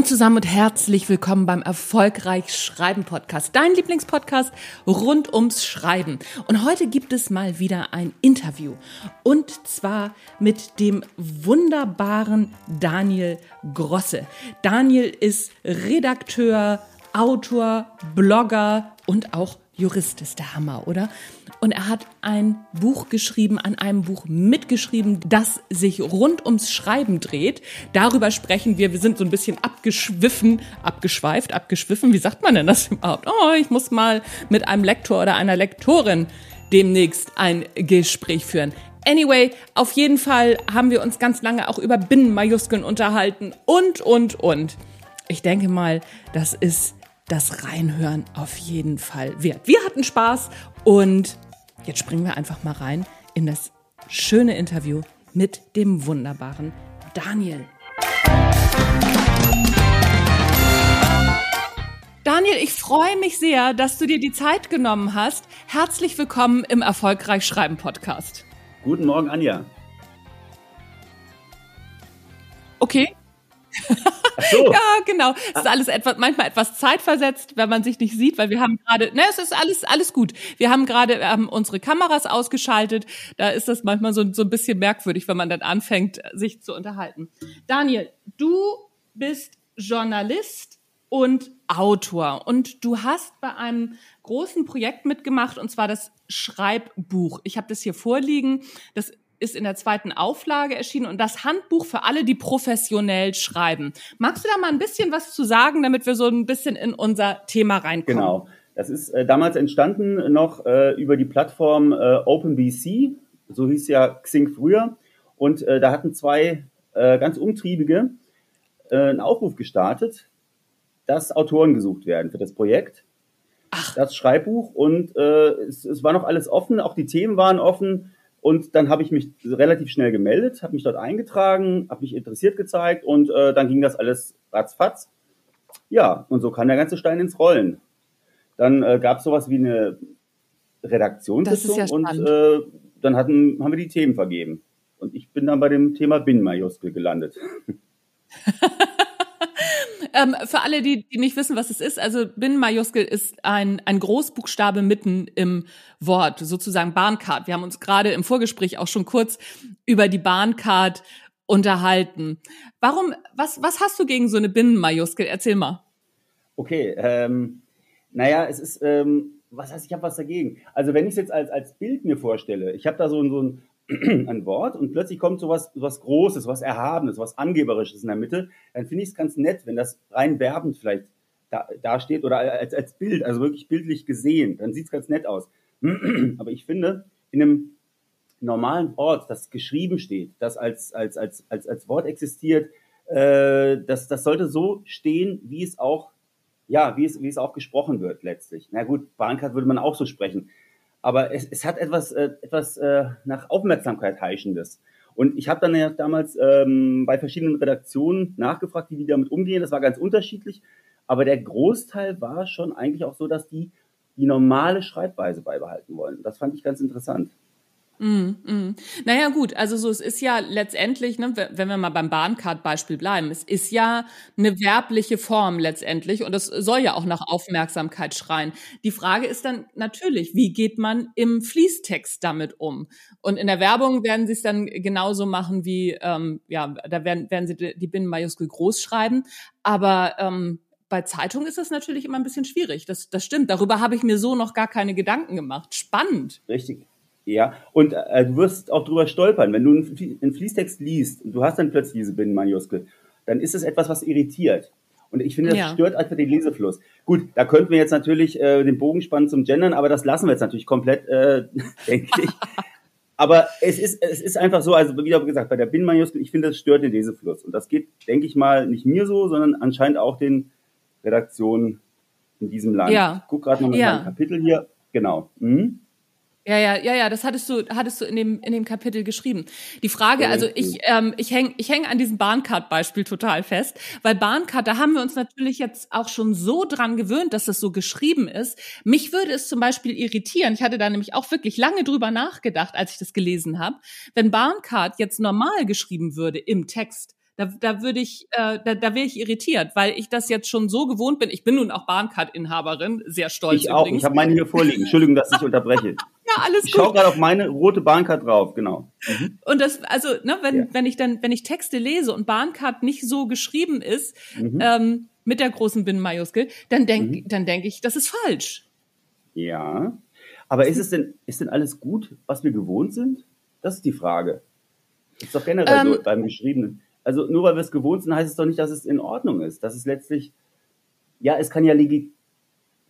Moin zusammen und herzlich willkommen beim Erfolgreich Schreiben Podcast, dein Lieblingspodcast rund ums Schreiben. Und heute gibt es mal wieder ein Interview und zwar mit dem wunderbaren Daniel Grosse. Daniel ist Redakteur, Autor, Blogger und auch Jurist ist der Hammer, oder? Und er hat ein Buch geschrieben, an einem Buch mitgeschrieben, das sich rund ums Schreiben dreht. Darüber sprechen wir. Wir sind so ein bisschen abgeschwiffen, abgeschweift, abgeschwiffen. Wie sagt man denn das überhaupt? Oh, ich muss mal mit einem Lektor oder einer Lektorin demnächst ein Gespräch führen. Anyway, auf jeden Fall haben wir uns ganz lange auch über Binnenmajuskeln unterhalten und, und, und. Ich denke mal, das ist das Reinhören auf jeden Fall wert. Wir hatten Spaß und jetzt springen wir einfach mal rein in das schöne Interview mit dem wunderbaren Daniel. Daniel, ich freue mich sehr, dass du dir die Zeit genommen hast. Herzlich willkommen im Erfolgreich Schreiben Podcast. Guten Morgen, Anja. Okay. So. ja, genau. Es ist alles etwas, manchmal etwas zeitversetzt, wenn man sich nicht sieht, weil wir haben gerade, ne, es ist alles, alles gut. Wir haben gerade ähm, unsere Kameras ausgeschaltet. Da ist das manchmal so, so ein bisschen merkwürdig, wenn man dann anfängt, sich zu unterhalten. Daniel, du bist Journalist und Autor und du hast bei einem großen Projekt mitgemacht und zwar das Schreibbuch. Ich habe das hier vorliegen. Das ist in der zweiten Auflage erschienen und das Handbuch für alle, die professionell schreiben. Magst du da mal ein bisschen was zu sagen, damit wir so ein bisschen in unser Thema reinkommen? Genau. Das ist äh, damals entstanden noch äh, über die Plattform äh, OpenBC, so hieß ja Xing früher. Und äh, da hatten zwei äh, ganz umtriebige äh, einen Aufruf gestartet, dass Autoren gesucht werden für das Projekt. Ach. Das Schreibbuch und es, es war noch alles offen, auch die Themen waren offen. Und dann habe ich mich relativ schnell gemeldet, habe mich dort eingetragen, habe mich interessiert gezeigt und äh, dann ging das alles ratzfatz. Ja, und so kam der ganze Stein ins Rollen. Dann äh, gab es sowas wie eine Redaktionssitzung ja und äh, dann hatten, haben wir die Themen vergeben. Und ich bin dann bei dem Thema Binnenmajuskel gelandet. Ähm, für alle, die, die nicht wissen, was es ist, also Binnenmajuskel ist ein, ein Großbuchstabe mitten im Wort, sozusagen Bahncard. Wir haben uns gerade im Vorgespräch auch schon kurz über die Bahncard unterhalten. Warum, was, was hast du gegen so eine Binnenmajuskel? Erzähl mal. Okay, ähm, naja, es ist, ähm, was heißt, ich habe was dagegen. Also wenn ich es jetzt als, als Bild mir vorstelle, ich habe da so, so ein, ein Wort und plötzlich kommt sowas was Großes, was Erhabenes, was Angeberisches in der Mitte, dann finde ich es ganz nett, wenn das rein werbend vielleicht da, da steht oder als, als Bild, also wirklich bildlich gesehen, dann sieht es ganz nett aus. Aber ich finde, in einem normalen Wort, das geschrieben steht, das als, als, als, als, als Wort existiert, äh, das, das sollte so stehen, wie es auch, ja, wie es, wie es auch gesprochen wird letztlich. Na gut, Bahncard würde man auch so sprechen aber es, es hat etwas, äh, etwas äh, nach Aufmerksamkeit heischendes. Und ich habe dann ja damals ähm, bei verschiedenen Redaktionen nachgefragt, wie die damit umgehen. Das war ganz unterschiedlich. Aber der Großteil war schon eigentlich auch so, dass die die normale Schreibweise beibehalten wollen. Das fand ich ganz interessant. Mm, mm. Naja, gut, also so, es ist ja letztendlich, ne, wenn wir mal beim Bahncard-Beispiel bleiben, es ist ja eine werbliche Form letztendlich und es soll ja auch nach Aufmerksamkeit schreien. Die Frage ist dann natürlich, wie geht man im Fließtext damit um? Und in der Werbung werden sie es dann genauso machen wie, ähm, ja, da werden, werden sie die Binnenmajuskel groß schreiben, aber ähm, bei Zeitung ist es natürlich immer ein bisschen schwierig. Das, das stimmt. Darüber habe ich mir so noch gar keine Gedanken gemacht. Spannend. Richtig. Ja, und äh, du wirst auch drüber stolpern. Wenn du einen Fließtext liest und du hast dann plötzlich diese Binnenmajuskel, dann ist es etwas, was irritiert. Und ich finde, das ja. stört einfach den Lesefluss. Gut, da könnten wir jetzt natürlich äh, den Bogen spannen zum Gendern, aber das lassen wir jetzt natürlich komplett, äh, denke ich. Aber es ist, es ist einfach so, also wie gesagt, bei der Binnenmajuskel, ich finde, das stört den Lesefluss. Und das geht, denke ich mal, nicht mir so, sondern anscheinend auch den Redaktionen in diesem Land. Ja. Ich gucke gerade noch mal ja. ein Kapitel hier. Genau. Mhm. Ja, ja, ja, ja, das hattest du, hattest du in dem, in dem Kapitel geschrieben. Die Frage, also ich, ähm, ich hänge ich häng an diesem Bahncard-Beispiel total fest, weil Bahncard, da haben wir uns natürlich jetzt auch schon so dran gewöhnt, dass das so geschrieben ist. Mich würde es zum Beispiel irritieren, ich hatte da nämlich auch wirklich lange drüber nachgedacht, als ich das gelesen habe, wenn Bahncard jetzt normal geschrieben würde im Text, Da, da würde ich, äh, da, da wäre ich irritiert, weil ich das jetzt schon so gewohnt bin. Ich bin nun auch Bahncard-Inhaberin, sehr stolz. Ich auch. Ich habe meine hier vorliegen. Entschuldigung, dass ich unterbreche. ja, alles ich gut. Ich schaue gerade auf meine rote Bahncard drauf, genau. Mhm. Und das, also, ne, wenn, ja. wenn ich dann, wenn ich Texte lese und Bahncard nicht so geschrieben ist, mhm. ähm, mit der großen Binnenmajuskel, dann denk, mhm. dann denke ich, das ist falsch. Ja. Aber ist es denn, ist denn alles gut, was wir gewohnt sind? Das ist die Frage. Ist doch generell ähm, so beim Geschriebenen. Also nur weil wir es gewohnt sind, heißt es doch nicht, dass es in Ordnung ist. Dass es letztlich, ja, es kann ja legit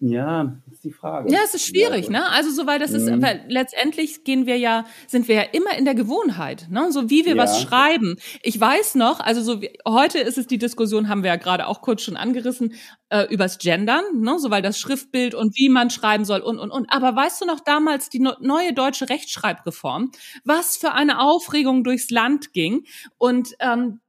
ja, ist die Frage. Ja, es ist schwierig, ja, ne? Also so, weil das ist, mhm. weil letztendlich gehen wir ja, sind wir ja immer in der Gewohnheit, ne? So wie wir ja. was schreiben. Ich weiß noch, also so wie, heute ist es die Diskussion, haben wir ja gerade auch kurz schon angerissen, äh, übers Gendern, ne? So weil das Schriftbild und wie man schreiben soll und und und. Aber weißt du noch damals die no neue deutsche Rechtschreibreform, was für eine Aufregung durchs Land ging und ähm,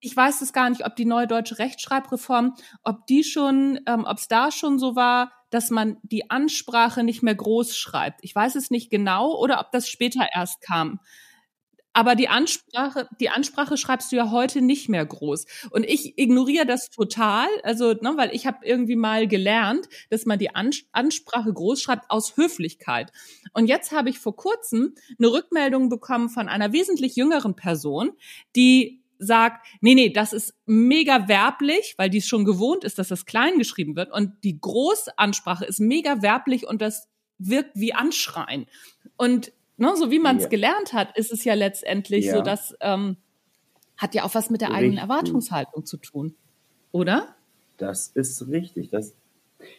ich weiß es gar nicht, ob die neue deutsche Rechtschreibreform, ob die schon, ähm, ob es da schon so war, dass man die Ansprache nicht mehr groß schreibt. Ich weiß es nicht genau oder ob das später erst kam. Aber die Ansprache, die Ansprache schreibst du ja heute nicht mehr groß. Und ich ignoriere das total, also, ne, weil ich habe irgendwie mal gelernt, dass man die Ansprache groß schreibt aus Höflichkeit. Und jetzt habe ich vor kurzem eine Rückmeldung bekommen von einer wesentlich jüngeren Person, die sagt, nee, nee, das ist mega werblich, weil die es schon gewohnt ist, dass das klein geschrieben wird. Und die Großansprache ist mega werblich und das wirkt wie Anschreien. Und ne, so wie man es ja. gelernt hat, ist es ja letztendlich ja. so, dass ähm, hat ja auch was mit der richtig. eigenen Erwartungshaltung zu tun. Oder? Das ist richtig. Das,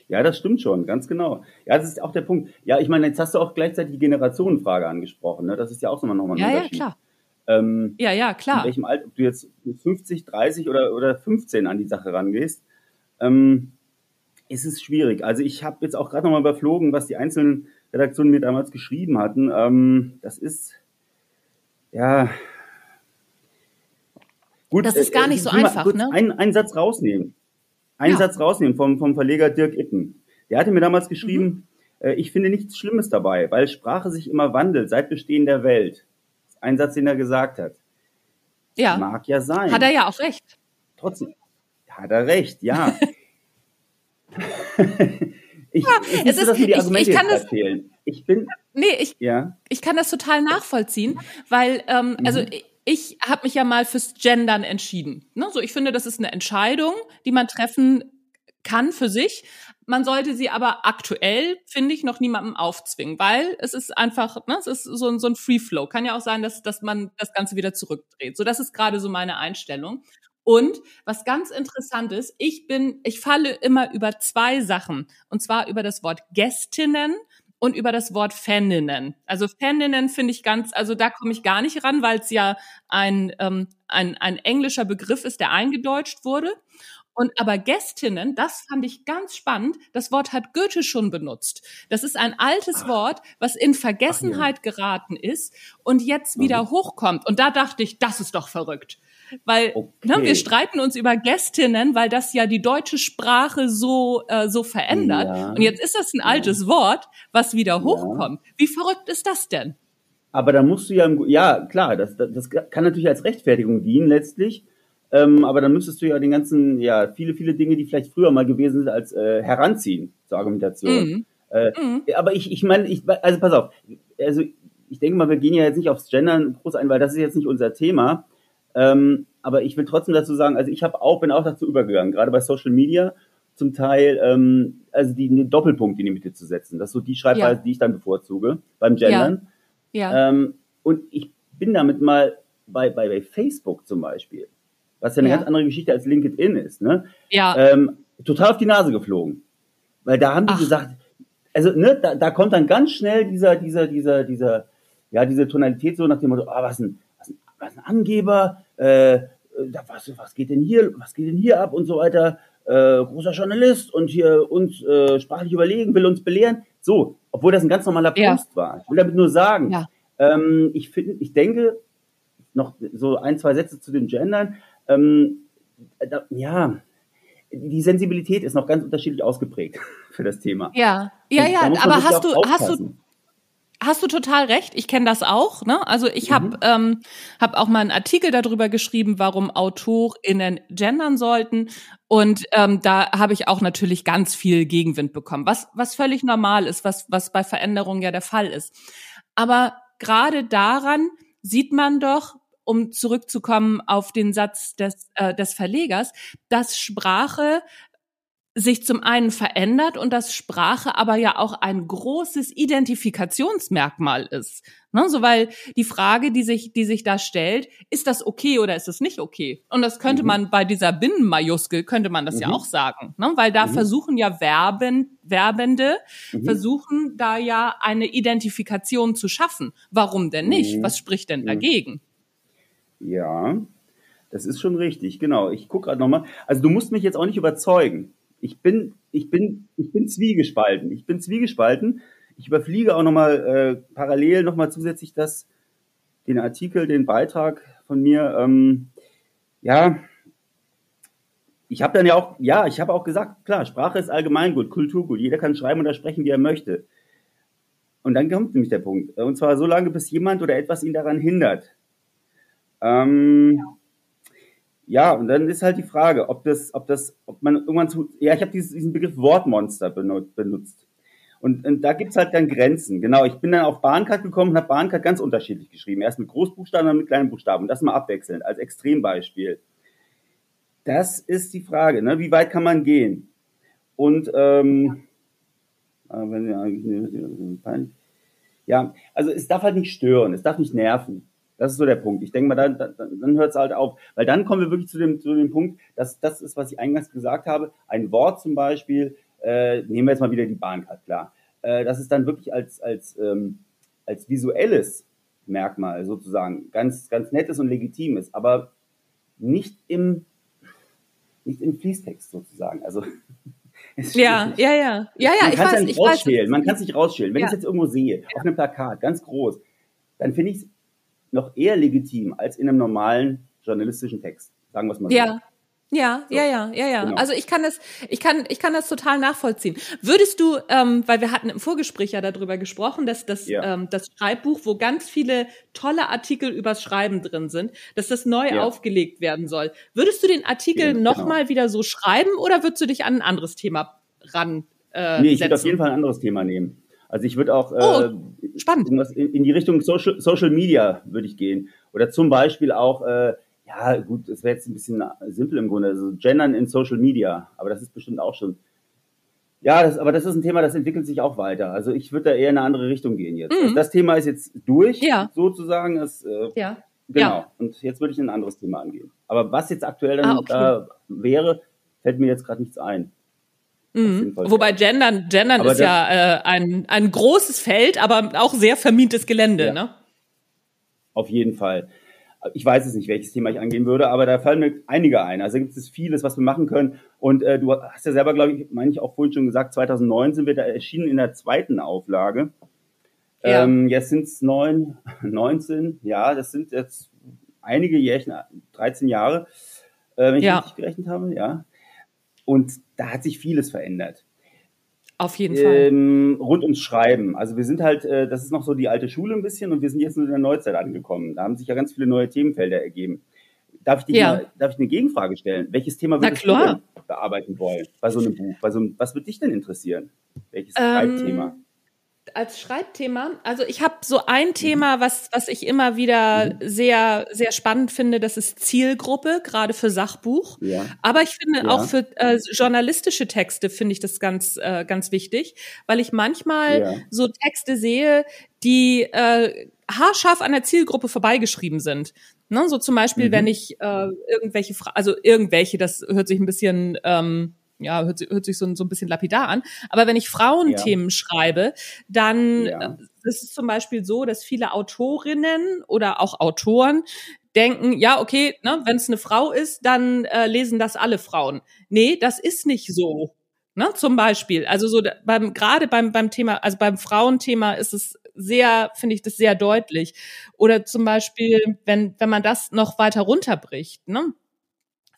ja, das stimmt schon, ganz genau. Ja, das ist auch der Punkt. Ja, ich meine, jetzt hast du auch gleichzeitig die Generationenfrage angesprochen. Ne? Das ist ja auch nochmal ein ja, Unterschied. Ja, klar. Ähm, ja, ja, klar. In welchem Alter, ob du jetzt mit 50, 30 oder, oder 15 an die Sache rangehst, ähm, ist es schwierig. Also ich habe jetzt auch gerade nochmal überflogen, was die einzelnen Redaktionen mir damals geschrieben hatten. Ähm, das ist, ja, gut. Das ist gar äh, nicht so einfach, ne? Einen, einen Satz rausnehmen. Einen ja. Satz rausnehmen vom, vom Verleger Dirk Ippen. Der hatte mir damals geschrieben, mhm. äh, ich finde nichts Schlimmes dabei, weil Sprache sich immer wandelt seit Bestehen der Welt. Ein Satz, den er gesagt hat. Ja. Mag ja sein. Hat er ja auch recht. Trotzdem. Hat er recht, ja. ich, ja, ich es ist, ich, ich kann das, fehlen. Ich bin. Nee, ich, ja. ich kann das total nachvollziehen, weil, ähm, mhm. also ich, ich habe mich ja mal fürs Gendern entschieden. Ne? So, ich finde, das ist eine Entscheidung, die man treffen kann für sich. Man sollte sie aber aktuell, finde ich, noch niemandem aufzwingen, weil es ist einfach, ne, es ist so ein, so ein Free Flow. Kann ja auch sein, dass, dass man das Ganze wieder zurückdreht. So, das ist gerade so meine Einstellung. Und was ganz interessant ist, ich bin, ich falle immer über zwei Sachen. Und zwar über das Wort Gästinnen und über das Wort Faninnen. Also Faninnen finde ich ganz, also da komme ich gar nicht ran, weil es ja ein, ähm, ein, ein englischer Begriff ist, der eingedeutscht wurde. Und aber Gästinnen, das fand ich ganz spannend. Das Wort hat Goethe schon benutzt. Das ist ein altes Ach. Wort, was in Vergessenheit Ach, ja. geraten ist und jetzt wieder mhm. hochkommt. Und da dachte ich, das ist doch verrückt. Weil okay. ne, wir streiten uns über Gästinnen, weil das ja die deutsche Sprache so, äh, so verändert. Ja. Und jetzt ist das ein altes ja. Wort, was wieder hochkommt. Wie verrückt ist das denn? Aber da musst du ja, ja klar, das, das, das kann natürlich als Rechtfertigung dienen letztlich. Ähm, aber dann müsstest du ja den ganzen, ja, viele, viele Dinge, die vielleicht früher mal gewesen sind, als äh, heranziehen zur Argumentation. Mhm. Äh, mhm. Aber ich, ich meine, ich, also pass auf, also ich denke mal, wir gehen ja jetzt nicht aufs Gendern groß ein, weil das ist jetzt nicht unser Thema. Ähm, aber ich will trotzdem dazu sagen, also ich habe auch, bin auch dazu übergegangen, gerade bei Social Media zum Teil, ähm, also die einen Doppelpunkt in die Mitte zu setzen. Das ist so die Schreibweise, ja. die ich dann bevorzuge beim Gendern. Ja. ja. Ähm, und ich bin damit mal bei, bei, bei Facebook zum Beispiel was ja eine ja. ganz andere Geschichte als LinkedIn ist, ne? Ja. Ähm, total auf die Nase geflogen. Weil da haben die Ach. gesagt, also ne, da, da kommt dann ganz schnell dieser, dieser, dieser, dieser, ja, diese Tonalität so nach dem Motto, ah, was ein, was ein, was ein Angeber, äh, was, was geht denn hier, was geht denn hier ab und so weiter, äh, großer Journalist und hier uns äh, sprachlich überlegen, will uns belehren. So, obwohl das ein ganz normaler Post ja. war. Ich will damit nur sagen, ja. ähm, ich finde, ich denke, noch so ein, zwei Sätze zu den Gendern ähm, da, ja, die Sensibilität ist noch ganz unterschiedlich ausgeprägt für das Thema. Ja, ja, ja, aber hast du, hast du, hast du total recht. Ich kenne das auch. Ne? Also ich mhm. habe ähm, hab auch mal einen Artikel darüber geschrieben, warum AutorInnen gendern sollten. Und ähm, da habe ich auch natürlich ganz viel Gegenwind bekommen, was, was völlig normal ist, was, was bei Veränderungen ja der Fall ist. Aber gerade daran sieht man doch, um zurückzukommen auf den Satz des, äh, des Verlegers, dass Sprache sich zum einen verändert und dass Sprache aber ja auch ein großes Identifikationsmerkmal ist. Ne, so weil die Frage, die sich, die sich da stellt, ist das okay oder ist es nicht okay? Und das könnte mhm. man bei dieser Binnenmajuskel, könnte man das mhm. ja auch sagen, ne? weil da mhm. versuchen ja Verben, Werbende, mhm. versuchen da ja eine Identifikation zu schaffen. Warum denn nicht? Mhm. Was spricht denn mhm. dagegen? Ja, das ist schon richtig, genau. Ich gucke gerade nochmal. Also du musst mich jetzt auch nicht überzeugen ich bin, ich bin, ich bin zwiegespalten. Ich bin zwiegespalten. Ich überfliege auch nochmal äh, parallel nochmal zusätzlich das, den Artikel, den Beitrag von mir. Ähm, ja, ich habe dann ja auch, ja, ich habe auch gesagt, klar, Sprache ist Allgemeingut, Kulturgut. Jeder kann schreiben oder sprechen, wie er möchte. Und dann kommt nämlich der Punkt. Und zwar so lange, bis jemand oder etwas ihn daran hindert. Ähm, ja. Und dann ist halt die Frage, ob das, ob das, ob man irgendwann zu, ja, ich habe diesen Begriff Wortmonster benutzt. Und, und da gibt's halt dann Grenzen. Genau, ich bin dann auf Bahncard gekommen und habe Bahncard ganz unterschiedlich geschrieben. Erst mit Großbuchstaben, dann mit kleinen Buchstaben. Das mal abwechselnd, als Extrembeispiel. Das ist die Frage, ne? wie weit kann man gehen? Und ähm, ja, also es darf halt nicht stören, es darf nicht nerven. Das ist so der Punkt. Ich denke mal, dann, dann, dann hört es halt auf. Weil dann kommen wir wirklich zu dem, zu dem Punkt, dass das ist, was ich eingangs gesagt habe. Ein Wort zum Beispiel, äh, nehmen wir jetzt mal wieder die Bahncard, klar. Äh, das ist dann wirklich als, als, ähm, als visuelles Merkmal sozusagen ganz, ganz nettes und legitimes, aber nicht im, nicht im Fließtext sozusagen. Also, ja, ja, ja, ja, ja, man kann es ja nicht rausschälen. Man kann es nicht rausschälen. Wenn ich es jetzt irgendwo sehe, auf einem Plakat, ganz groß, dann finde ich es noch eher legitim als in einem normalen journalistischen Text. Sagen wir es mal so. Ja. Ja, so. ja, ja, ja, ja. Genau. Also ich kann das, ich kann, ich kann das total nachvollziehen. Würdest du, ähm, weil wir hatten im Vorgespräch ja darüber gesprochen, dass das, ja. ähm, das Schreibbuch, wo ganz viele tolle Artikel übers Schreiben drin sind, dass das neu ja. aufgelegt werden soll. Würdest du den Artikel ja, genau. nochmal wieder so schreiben oder würdest du dich an ein anderes Thema ran? Äh, nee, ich würde auf jeden Fall ein anderes Thema nehmen. Also ich würde auch oh, äh, spannend. In, die Richtung Social, Social Media würde ich gehen. Oder zum Beispiel auch, äh, ja gut, das wäre jetzt ein bisschen simpel im Grunde, also Gendern in Social Media, aber das ist bestimmt auch schon. Ja, das, aber das ist ein Thema, das entwickelt sich auch weiter. Also ich würde da eher in eine andere Richtung gehen jetzt. Mhm. Also das Thema ist jetzt durch, ja. sozusagen. Das, äh, ja. Genau. Ja. Und jetzt würde ich ein anderes Thema angehen. Aber was jetzt aktuell dann ah, okay. äh, wäre, fällt mir jetzt gerade nichts ein. Mhm. Wobei Gendern, Gendern ist ja äh, ein, ein großes Feld, aber auch sehr vermintes Gelände, ja. ne? Auf jeden Fall. Ich weiß es nicht, welches Thema ich angehen würde, aber da fallen mir einige ein. Also gibt es vieles, was wir machen können. Und äh, du hast ja selber, glaube ich, meine ich auch vorhin schon gesagt, 2009 sind wir da erschienen in der zweiten Auflage. Ja. Ähm, jetzt sind es neun, 19, ja, das sind jetzt einige Jährchen, 13 Jahre, äh, wenn ich ja. richtig gerechnet habe, ja. Und da hat sich vieles verändert. Auf jeden Fall. Ähm, rund ums Schreiben. Also wir sind halt, äh, das ist noch so die alte Schule ein bisschen und wir sind jetzt in der Neuzeit angekommen. Da haben sich ja ganz viele neue Themenfelder ergeben. Darf ich, dir ja. mal, darf ich eine Gegenfrage stellen? Welches Thema würdest du denn bearbeiten wollen bei so einem Buch? Bei so einem, was würde dich denn interessieren? Welches ähm, Schreibthema? Als Schreibthema, also ich habe so ein mhm. Thema, was, was ich immer wieder mhm. sehr, sehr spannend finde, das ist Zielgruppe, gerade für Sachbuch. Ja. Aber ich finde ja. auch für äh, journalistische Texte finde ich das ganz, äh, ganz wichtig, weil ich manchmal ja. so Texte sehe, die äh, haarscharf an der Zielgruppe vorbeigeschrieben sind. Ne? So zum Beispiel, mhm. wenn ich äh, irgendwelche, Fra also irgendwelche, das hört sich ein bisschen ähm, ja, hört, hört sich so, so ein bisschen lapidar an. Aber wenn ich Frauenthemen ja. schreibe, dann ja. Äh, ist es zum Beispiel so, dass viele Autorinnen oder auch Autoren denken, ja, okay, ne, wenn es eine Frau ist, dann äh, lesen das alle Frauen. Nee, das ist nicht so. Ne, zum Beispiel. Also so beim gerade beim beim Thema, also beim Frauenthema ist es sehr, finde ich das sehr deutlich. Oder zum Beispiel, wenn wenn man das noch weiter runterbricht, ne?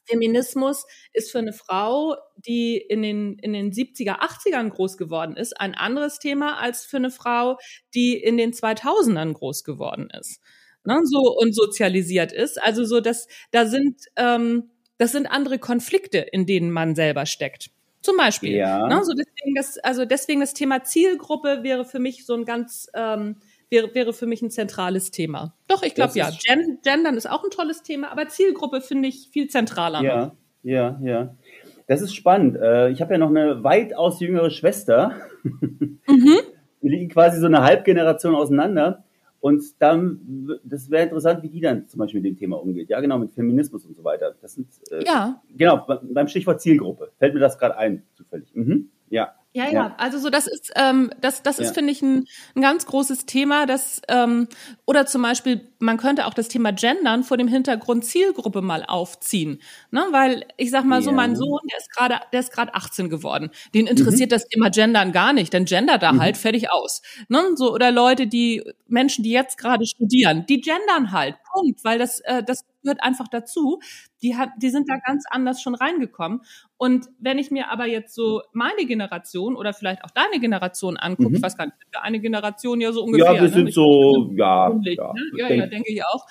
Feminismus ist für eine Frau, die in den, in den 70er, 80ern groß geworden ist, ein anderes Thema als für eine Frau, die in den 2000ern groß geworden ist. Ne, so und sozialisiert ist. Also so, dass da sind, ähm, das sind andere Konflikte, in denen man selber steckt. Zum Beispiel. Ja. Ne, so deswegen das, also deswegen das Thema Zielgruppe wäre für mich so ein ganz ähm, wäre, wäre für mich ein zentrales Thema. Doch, ich glaube ja. Gen Gendern ist auch ein tolles Thema, aber Zielgruppe finde ich viel zentraler. Ja, ja, ja. Das ist spannend. Äh, ich habe ja noch eine weitaus jüngere Schwester. Mhm. Wir liegen quasi so eine Halbgeneration auseinander. Und dann, das wäre interessant, wie die dann zum Beispiel mit dem Thema umgeht. Ja, genau, mit Feminismus und so weiter. Das sind, äh, ja. Genau, beim Stichwort Zielgruppe fällt mir das gerade ein, zufällig. Mhm. Ja. Ja, ja, ja, also so das ist ähm, das das ist ja. finde ich ein, ein ganz großes Thema, das ähm, oder zum Beispiel man könnte auch das Thema Gendern vor dem Hintergrund Zielgruppe mal aufziehen, ne? Weil ich sag mal so, mein Sohn, der ist gerade der ist gerade 18 geworden, den interessiert mhm. das Thema Gendern gar nicht, denn gender da mhm. halt fertig aus, ne? So oder Leute, die Menschen, die jetzt gerade studieren, die gendern halt, Punkt, weil das äh, das gehört einfach dazu. Die, hat, die sind da ganz anders schon reingekommen. Und wenn ich mir aber jetzt so meine Generation oder vielleicht auch deine Generation angucke, mhm. ich weiß gar nicht, eine Generation ja so ungefähr. Ja, wir sind ne? so, ja, ja, ne? ja, ja, denke ich auch.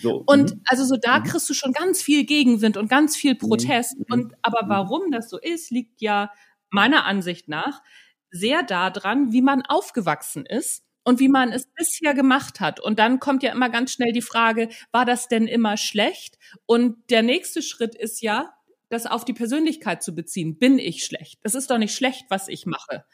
So. Und mhm. also so da mhm. kriegst du schon ganz viel Gegenwind und ganz viel mhm. Protest. Und aber warum das so ist, liegt ja meiner Ansicht nach sehr daran, wie man aufgewachsen ist und wie man es bisher gemacht hat. Und dann kommt ja immer ganz schnell die Frage, war das denn immer schlecht? Und der nächste Schritt ist ja, das auf die Persönlichkeit zu beziehen. Bin ich schlecht? Das ist doch nicht schlecht, was ich mache.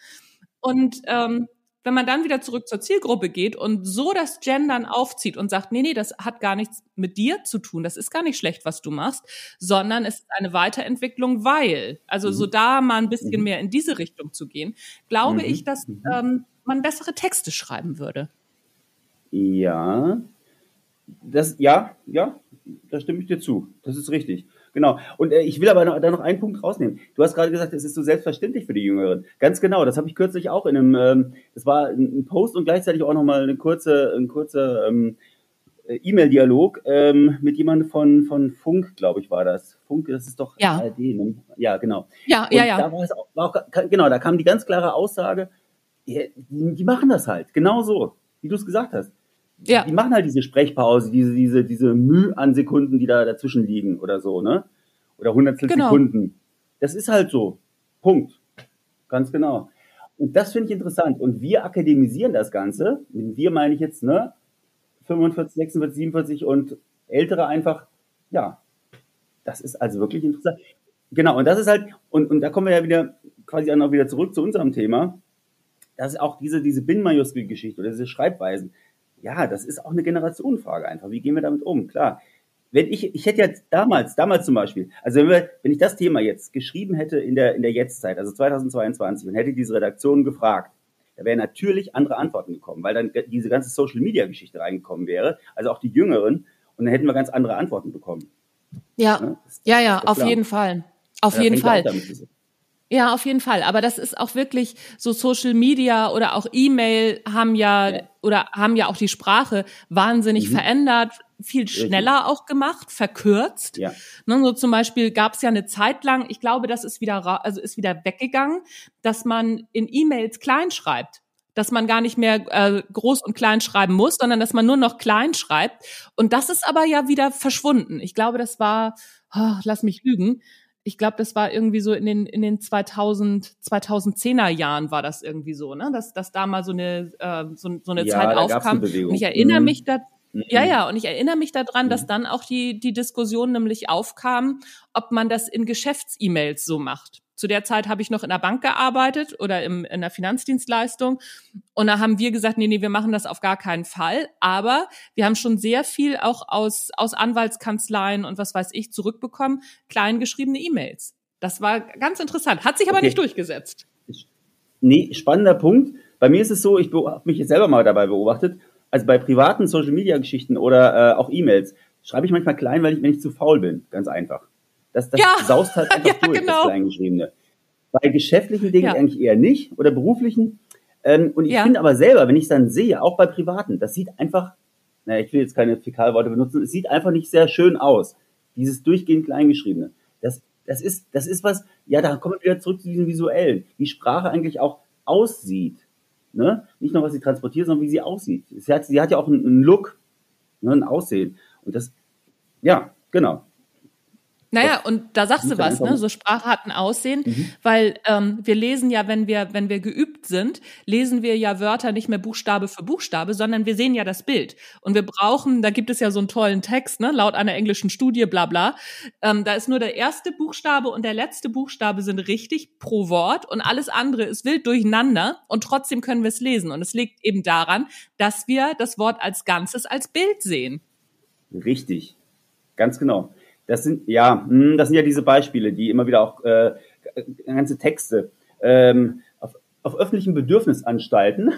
Und ähm, wenn man dann wieder zurück zur Zielgruppe geht und so das Gendern aufzieht und sagt, nee, nee, das hat gar nichts mit dir zu tun, das ist gar nicht schlecht, was du machst, sondern es ist eine Weiterentwicklung, weil, also so mhm. da mal ein bisschen mhm. mehr in diese Richtung zu gehen, glaube mhm. ich, dass ähm, man bessere Texte schreiben würde. Ja, das, ja, ja, da stimme ich dir zu. Das ist richtig. Genau. Und äh, ich will aber noch, da noch einen Punkt rausnehmen. Du hast gerade gesagt, es ist so selbstverständlich für die Jüngeren. Ganz genau. Das habe ich kürzlich auch in einem, ähm, das war ein Post und gleichzeitig auch nochmal eine kurze, ein kurzer ähm, äh, E-Mail-Dialog ähm, mit jemandem von, von Funk, glaube ich, war das. Funk, das ist doch ja. ARD, ne? Ja, genau. Ja, und ja, ja. Da war es auch, war auch, genau, da kam die ganz klare Aussage, die, die machen das halt, genau so, wie du es gesagt hast. Ja. Die machen halt diese Sprechpause, diese, diese, diese Mühe an Sekunden, die da dazwischen liegen oder so, ne? Oder hundertstel genau. Sekunden. Das ist halt so. Punkt. Ganz genau. Und das finde ich interessant. Und wir akademisieren das Ganze. Mit wir meine ich jetzt, ne? 45, 46, 47 und Ältere einfach, ja. Das ist also wirklich interessant. Genau. Und das ist halt, und, und da kommen wir ja wieder quasi auch wieder zurück zu unserem Thema das ist auch diese, diese Binnenmajuskel-Geschichte oder diese Schreibweisen. Ja, das ist auch eine Generationenfrage einfach. Wie gehen wir damit um? Klar. Wenn ich, ich hätte jetzt damals, damals zum Beispiel, also wenn wir, wenn ich das Thema jetzt geschrieben hätte in der, in der Jetztzeit, also 2022, und hätte diese Redaktion gefragt, da wären natürlich andere Antworten gekommen, weil dann diese ganze Social Media Geschichte reingekommen wäre, also auch die Jüngeren, und dann hätten wir ganz andere Antworten bekommen. Ja, ja, ja, ja auf jeden Fall. Auf ja, jeden Fall. Ja, auf jeden Fall. Aber das ist auch wirklich so Social Media oder auch E-Mail haben ja, ja, oder haben ja auch die Sprache wahnsinnig mhm. verändert, viel schneller auch gemacht, verkürzt. Ja. Ne, so zum Beispiel gab es ja eine Zeit lang, ich glaube, das ist wieder, also ist wieder weggegangen, dass man in E-Mails klein schreibt dass man gar nicht mehr äh, groß und klein schreiben muss, sondern dass man nur noch klein schreibt. Und das ist aber ja wieder verschwunden. Ich glaube, das war, oh, lass mich lügen, ich glaube, das war irgendwie so in den in den 2000 2010er Jahren war das irgendwie so, ne, dass dass da mal so eine äh, so, so eine ja, Zeit aufkam. Eine und ich erinnere mhm. mich da mhm. ja, ja, und ich erinnere mich daran, mhm. dass dann auch die, die Diskussion nämlich aufkam, ob man das in Geschäfts-E-Mails so macht. Zu der Zeit habe ich noch in der Bank gearbeitet oder im, in der Finanzdienstleistung. Und da haben wir gesagt, nee, nee, wir machen das auf gar keinen Fall. Aber wir haben schon sehr viel auch aus, aus Anwaltskanzleien und was weiß ich zurückbekommen, kleingeschriebene E-Mails. Das war ganz interessant. Hat sich aber okay. nicht durchgesetzt. Nee, spannender Punkt. Bei mir ist es so, ich habe mich jetzt selber mal dabei beobachtet. Also bei privaten Social Media Geschichten oder äh, auch E-Mails schreibe ich manchmal klein, weil ich, wenn ich zu faul bin. Ganz einfach. Das, das ja. saust halt einfach ja, durch, genau. das Kleingeschriebene. Bei geschäftlichen Dingen ja. eigentlich eher nicht oder beruflichen. Ähm, und ich ja. finde aber selber, wenn ich es dann sehe, auch bei privaten, das sieht einfach, naja, ich will jetzt keine Fäkalworte benutzen, es sieht einfach nicht sehr schön aus. Dieses durchgehend Kleingeschriebene. das ist, das ist was, ja, da kommen wir wieder zurück zu diesem Visuellen, wie Sprache eigentlich auch aussieht. Ne? Nicht nur, was sie transportiert, sondern wie sie aussieht. Sie hat, sie hat ja auch einen, einen Look, ne, ein Aussehen. Und das, ja, genau. Naja, und da sagst du was, ne? So Sprache hat ein Aussehen, mhm. weil ähm, wir lesen ja, wenn wir, wenn wir geübt sind, lesen wir ja Wörter nicht mehr Buchstabe für Buchstabe, sondern wir sehen ja das Bild. Und wir brauchen, da gibt es ja so einen tollen Text, ne, laut einer englischen Studie, bla bla. Ähm, da ist nur der erste Buchstabe und der letzte Buchstabe sind richtig pro Wort und alles andere ist wild durcheinander und trotzdem können wir es lesen. Und es liegt eben daran, dass wir das Wort als Ganzes als Bild sehen. Richtig. Ganz genau. Das sind, ja, hm, das sind ja diese Beispiele, die immer wieder auch äh, ganze Texte ähm, auf, auf öffentlichen Bedürfnisanstalten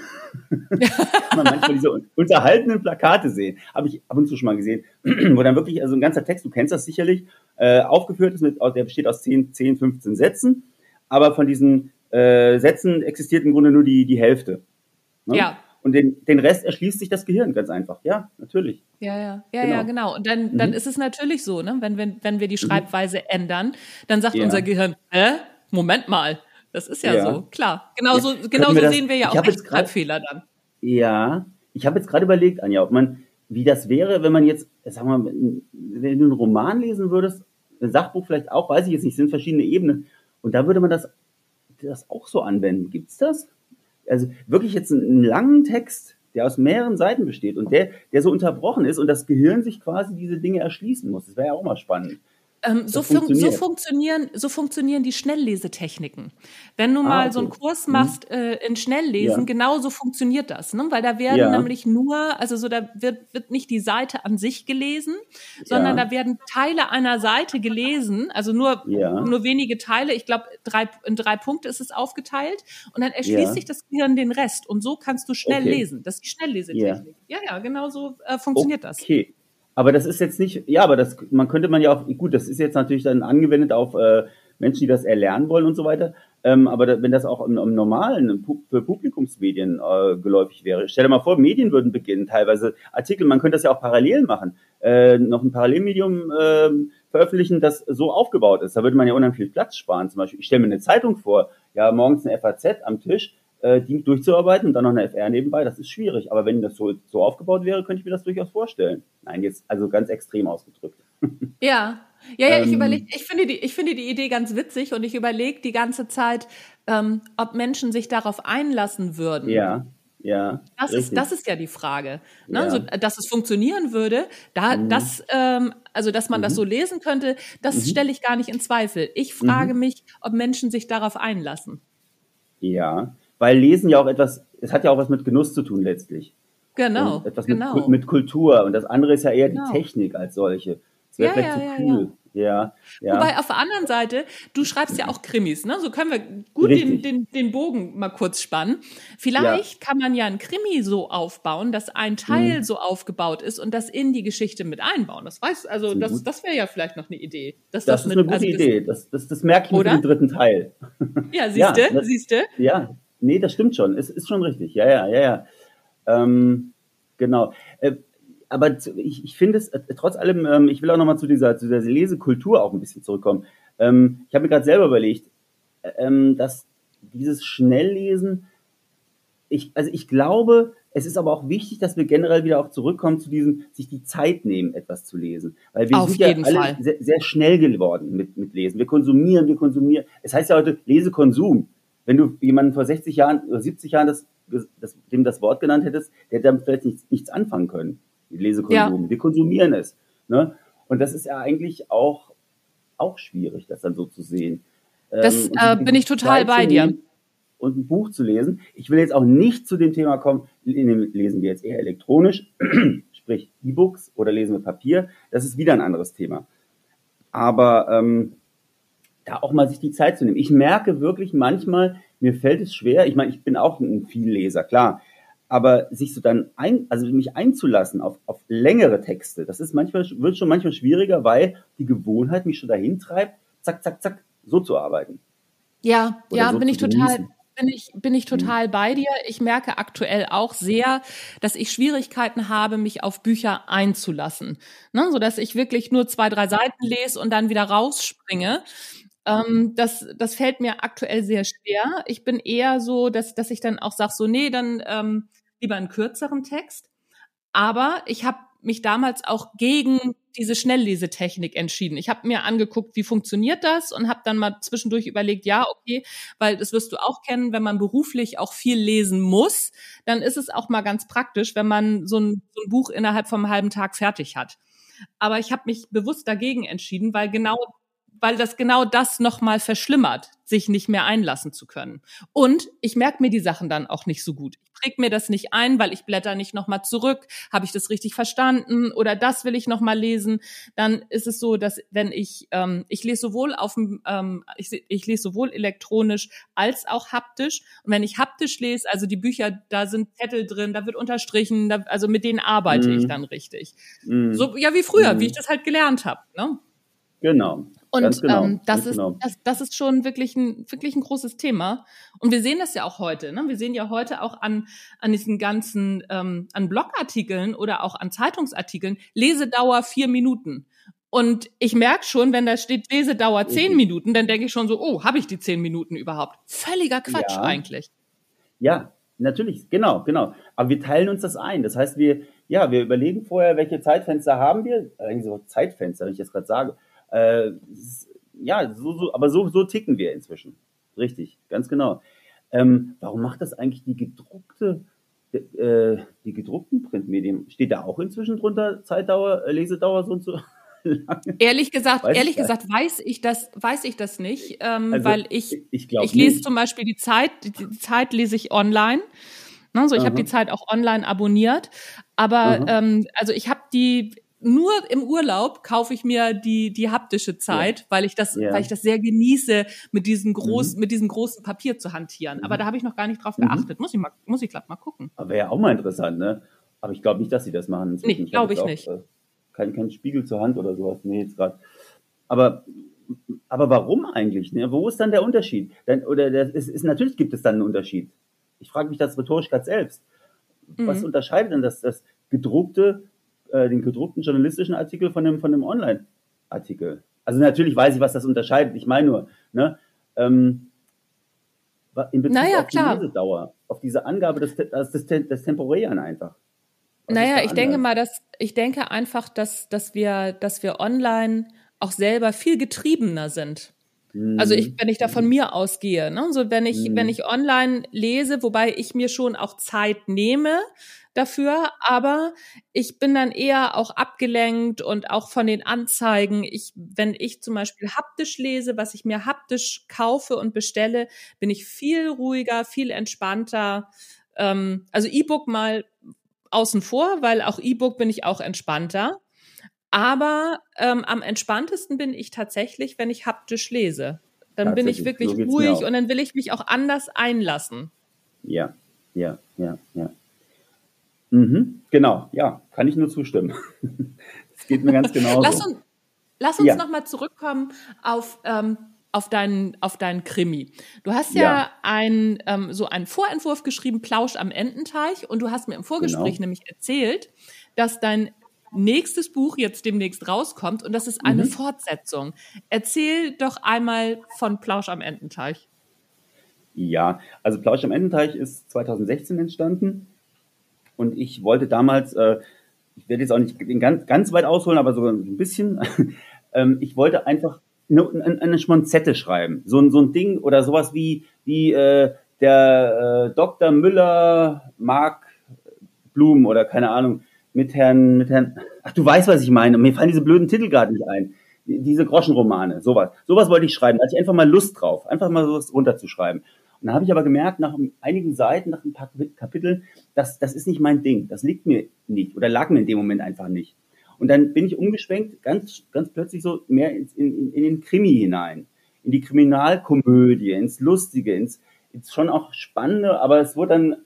man manchmal diese unterhaltenen Plakate sehen. Habe ich ab und zu schon mal gesehen, wo dann wirklich also ein ganzer Text, du kennst das sicherlich, äh, aufgeführt ist, mit, der besteht aus 10, 10, 15 Sätzen, aber von diesen äh, Sätzen existiert im Grunde nur die, die Hälfte. Ne? Ja. Und den, den Rest erschließt sich das Gehirn ganz einfach. Ja, natürlich. Ja, ja, ja, genau. ja, genau. Und dann, dann mhm. ist es natürlich so, ne? wenn, wenn, wenn wir die mhm. Schreibweise mhm. ändern, dann sagt ja. unser Gehirn, äh, Moment mal, das ist ja, ja. so, klar. Genauso, ja. genauso wir sehen wir ja auch Rechtschreibfehler dann. Ja, ich habe jetzt gerade überlegt, Anja, ob man, wie das wäre, wenn man jetzt, sag mal, wenn du einen Roman lesen würdest, ein Sachbuch vielleicht auch, weiß ich jetzt nicht, sind verschiedene Ebenen. Und da würde man das, das auch so anwenden. Gibt's das? Also wirklich jetzt einen langen Text, der aus mehreren Seiten besteht und der, der so unterbrochen ist und das Gehirn sich quasi diese Dinge erschließen muss. Das wäre ja auch mal spannend. Ähm, so, fun so, funktionieren, so funktionieren die Schnelllesetechniken. Wenn du ah, mal okay. so einen Kurs mhm. machst äh, in Schnelllesen, ja. genau so funktioniert das. Ne? Weil da werden ja. nämlich nur, also so da wird, wird nicht die Seite an sich gelesen, sondern ja. da werden Teile einer Seite gelesen, also nur, nur wenige Teile. Ich glaube, drei, in drei Punkte ist es aufgeteilt. Und dann erschließt sich das Gehirn den Rest. Und so kannst du schnell okay. lesen. Das ist die Schnelllesetechnik. Ja, ja, genau so äh, funktioniert okay. das. Okay. Aber das ist jetzt nicht, ja, aber das, man könnte man ja auch, gut, das ist jetzt natürlich dann angewendet auf äh, Menschen, die das erlernen wollen und so weiter. Ähm, aber da, wenn das auch im, im normalen für Publikumsmedien äh, geläufig wäre, stell dir mal vor, Medien würden beginnen, teilweise Artikel, man könnte das ja auch parallel machen, äh, noch ein Parallelmedium äh, veröffentlichen, das so aufgebaut ist. Da würde man ja unheimlich viel Platz sparen. Zum Beispiel, ich stelle mir eine Zeitung vor, ja, morgens eine FAZ am Tisch, äh, die durchzuarbeiten und dann noch eine FR nebenbei, das ist schwierig. Aber wenn das so, so aufgebaut wäre, könnte ich mir das durchaus vorstellen. Nein, jetzt also ganz extrem ausgedrückt. Ja, ja, ja, ich ähm, überlege, ich finde die, ich finde die Idee ganz witzig und ich überlege die ganze Zeit, ähm, ob Menschen sich darauf einlassen würden. Ja. Ja, das ist, das ist ja die Frage. Ne? Ja. Also, dass es funktionieren würde, da, mhm. das, ähm, also dass man mhm. das so lesen könnte, das mhm. stelle ich gar nicht in Zweifel. Ich frage mhm. mich, ob Menschen sich darauf einlassen. Ja, weil Lesen ja auch etwas, es hat ja auch was mit Genuss zu tun letztlich. Genau. Und etwas genau. Mit, mit, Kultur. Und das andere ist ja eher genau. die Technik als solche. Es wäre ja, vielleicht ja, zu kühl. Ja. Ja, ja. Wobei auf der anderen Seite, du schreibst ja auch Krimis, ne? So können wir gut den, den, den Bogen mal kurz spannen. Vielleicht ja. kann man ja ein Krimi so aufbauen, dass ein Teil mhm. so aufgebaut ist und das in die Geschichte mit einbauen. Das weiß, also das, das, das wäre ja vielleicht noch eine Idee. das, das ist mit, eine gute also Idee. Das, das, das merke ich mit dem dritten Teil. Ja, siehst du, siehst du? Ja, Nee, das stimmt schon. Es ist schon richtig. Ja, ja, ja, ja. Ähm, genau. Äh, aber ich, ich finde es, äh, trotz allem, ähm, ich will auch nochmal zu dieser, zu dieser Lesekultur auch ein bisschen zurückkommen. Ähm, ich habe mir gerade selber überlegt, äh, ähm, dass dieses Schnelllesen, ich, also ich glaube, es ist aber auch wichtig, dass wir generell wieder auch zurückkommen zu diesem, sich die Zeit nehmen, etwas zu lesen. Weil wir Auf sind ja alle sehr, sehr, schnell geworden mit, mit Lesen. Wir konsumieren, wir konsumieren. Es heißt ja heute Lesekonsum wenn du jemanden vor 60 Jahren oder 70 Jahren das, das, dem das Wort genannt hättest, der hätte damit vielleicht nichts, nichts anfangen können. Lesekonsum. Ja. Wir konsumieren es. Ne? Und das ist ja eigentlich auch, auch schwierig, das dann so zu sehen. Das ähm, äh, bin ich total Zeit bei dir. Und ein Buch zu lesen. Ich will jetzt auch nicht zu dem Thema kommen, lesen wir jetzt eher elektronisch, sprich E-Books oder lesen wir Papier. Das ist wieder ein anderes Thema. Aber ähm, da auch mal sich die Zeit zu nehmen. Ich merke wirklich manchmal, mir fällt es schwer, ich meine, ich bin auch ein Vielleser, klar, aber sich so dann ein, also mich einzulassen auf, auf längere Texte, das ist manchmal, wird schon manchmal schwieriger, weil die Gewohnheit mich schon dahin treibt, zack, zack, zack, so zu arbeiten. Ja, Oder ja, so bin ich total, bin ich, bin ich total bei dir. Ich merke aktuell auch sehr, dass ich Schwierigkeiten habe, mich auf Bücher einzulassen. Ne? So dass ich wirklich nur zwei, drei Seiten lese und dann wieder rausspringe. Ähm, das, das fällt mir aktuell sehr schwer. Ich bin eher so, dass, dass ich dann auch sage, so, nee, dann ähm, lieber einen kürzeren Text. Aber ich habe mich damals auch gegen diese Schnelllesetechnik entschieden. Ich habe mir angeguckt, wie funktioniert das und habe dann mal zwischendurch überlegt, ja, okay, weil das wirst du auch kennen, wenn man beruflich auch viel lesen muss, dann ist es auch mal ganz praktisch, wenn man so ein, so ein Buch innerhalb vom halben Tag fertig hat. Aber ich habe mich bewusst dagegen entschieden, weil genau weil das genau das nochmal verschlimmert, sich nicht mehr einlassen zu können. Und ich merke mir die Sachen dann auch nicht so gut. Ich präg mir das nicht ein, weil ich blätter nicht nochmal zurück. Habe ich das richtig verstanden? Oder das will ich nochmal lesen? Dann ist es so, dass wenn ich, ähm, ich lese sowohl auf dem, ähm, ich, ich lese sowohl elektronisch als auch haptisch. Und wenn ich haptisch lese, also die Bücher, da sind Zettel drin, da wird unterstrichen, da, also mit denen arbeite mhm. ich dann richtig. Mhm. So, ja, wie früher, mhm. wie ich das halt gelernt habe. Ne? Genau. Und genau, ähm, das, ist, genau. das, das ist schon wirklich ein, wirklich ein großes Thema. Und wir sehen das ja auch heute. Ne? Wir sehen ja heute auch an, an diesen ganzen, ähm, an Blogartikeln oder auch an Zeitungsartikeln, Lesedauer vier Minuten. Und ich merke schon, wenn da steht Lesedauer zehn mhm. Minuten, dann denke ich schon so, oh, habe ich die zehn Minuten überhaupt? Völliger Quatsch ja. eigentlich. Ja, natürlich, genau, genau. Aber wir teilen uns das ein. Das heißt, wir, ja, wir überlegen vorher, welche Zeitfenster haben wir. Eigentlich so Zeitfenster, wenn ich jetzt gerade sage äh, ja, so, so, aber so, so ticken wir inzwischen. Richtig, ganz genau. Ähm, warum macht das eigentlich die gedruckte, äh, die gedruckten Printmedien? Steht da auch inzwischen drunter Zeitdauer, äh, Lesedauer so und so? Ehrlich gesagt, weiß ehrlich gesagt, weiß ich das, weiß ich das nicht, ähm, also, weil ich, ich, ich lese nicht. zum Beispiel die Zeit, die Zeit lese ich online. Ne, so, ich habe die Zeit auch online abonniert, aber ähm, also ich habe die nur im Urlaub kaufe ich mir die die haptische Zeit, ja. weil ich das ja. weil ich das sehr genieße mit diesem groß mhm. mit diesem großen Papier zu hantieren. Aber mhm. da habe ich noch gar nicht drauf mhm. geachtet. Muss ich mal muss ich glatt mal gucken. Aber wäre ja auch mal interessant, ne? Aber ich glaube nicht, dass sie das machen. Nee, glaube ich, glaub ich nicht. Äh, kein, kein Spiegel zur Hand oder sowas. Nee, jetzt gerade. Aber aber warum eigentlich? Ne? Wo ist dann der Unterschied? Denn, oder der, es ist, natürlich gibt es dann einen Unterschied. Ich frage mich das rhetorisch gerade selbst. Was mhm. unterscheidet denn das, das gedruckte äh, den gedruckten journalistischen Artikel von dem, von dem Online-Artikel. Also natürlich weiß ich, was das unterscheidet. Ich meine nur, ne, ähm, in Bezug naja, auf die klar. Lesedauer, auf diese Angabe des, des, des, des Temporären einfach. Was naja, ich denke mal, dass ich denke einfach, dass, dass wir, dass wir online auch selber viel getriebener sind. Also ich, wenn ich da von mir ausgehe, ne? so wenn ich, mhm. wenn ich online lese, wobei ich mir schon auch Zeit nehme, dafür, aber ich bin dann eher auch abgelenkt und auch von den Anzeigen. Ich, wenn ich zum Beispiel haptisch lese, was ich mir haptisch kaufe und bestelle, bin ich viel ruhiger, viel entspannter. Ähm, also E-Book mal außen vor, weil auch E-Book bin ich auch entspannter. Aber ähm, am entspanntesten bin ich tatsächlich, wenn ich haptisch lese. Dann bin ich wirklich so ruhig und dann will ich mich auch anders einlassen. Ja, ja, ja, ja. Mhm, genau, ja, kann ich nur zustimmen. Es geht mir ganz genau. lass uns, lass uns ja. nochmal zurückkommen auf, ähm, auf, deinen, auf deinen Krimi. Du hast ja, ja. Ein, ähm, so einen Vorentwurf geschrieben, Plausch am Ententeich, und du hast mir im Vorgespräch genau. nämlich erzählt, dass dein nächstes Buch jetzt demnächst rauskommt und das ist eine mhm. Fortsetzung. Erzähl doch einmal von Plausch am Ententeich. Ja, also Plausch am Ententeich ist 2016 entstanden und ich wollte damals, äh, ich werde jetzt auch nicht ganz, ganz weit ausholen, aber so ein bisschen, ähm, ich wollte einfach eine, eine Schmonzette schreiben. So, ein so ein Ding oder sowas wie, wie äh, der äh, Dr. Müller mag Blumen oder keine Ahnung, mit Herrn, mit Herrn, ach du weißt, was ich meine, mir fallen diese blöden Titel gerade nicht ein. Diese Groschenromane, sowas. Sowas wollte ich schreiben. Da hatte ich einfach mal Lust drauf, einfach mal sowas runterzuschreiben. Und dann habe ich aber gemerkt, nach einigen Seiten, nach ein paar Kapiteln, dass das ist nicht mein Ding. Das liegt mir nicht oder lag mir in dem Moment einfach nicht. Und dann bin ich umgeschwenkt, ganz, ganz plötzlich so mehr in, in, in den Krimi hinein, in die Kriminalkomödie, ins Lustige, ins, ins schon auch Spannende, aber es wurde dann,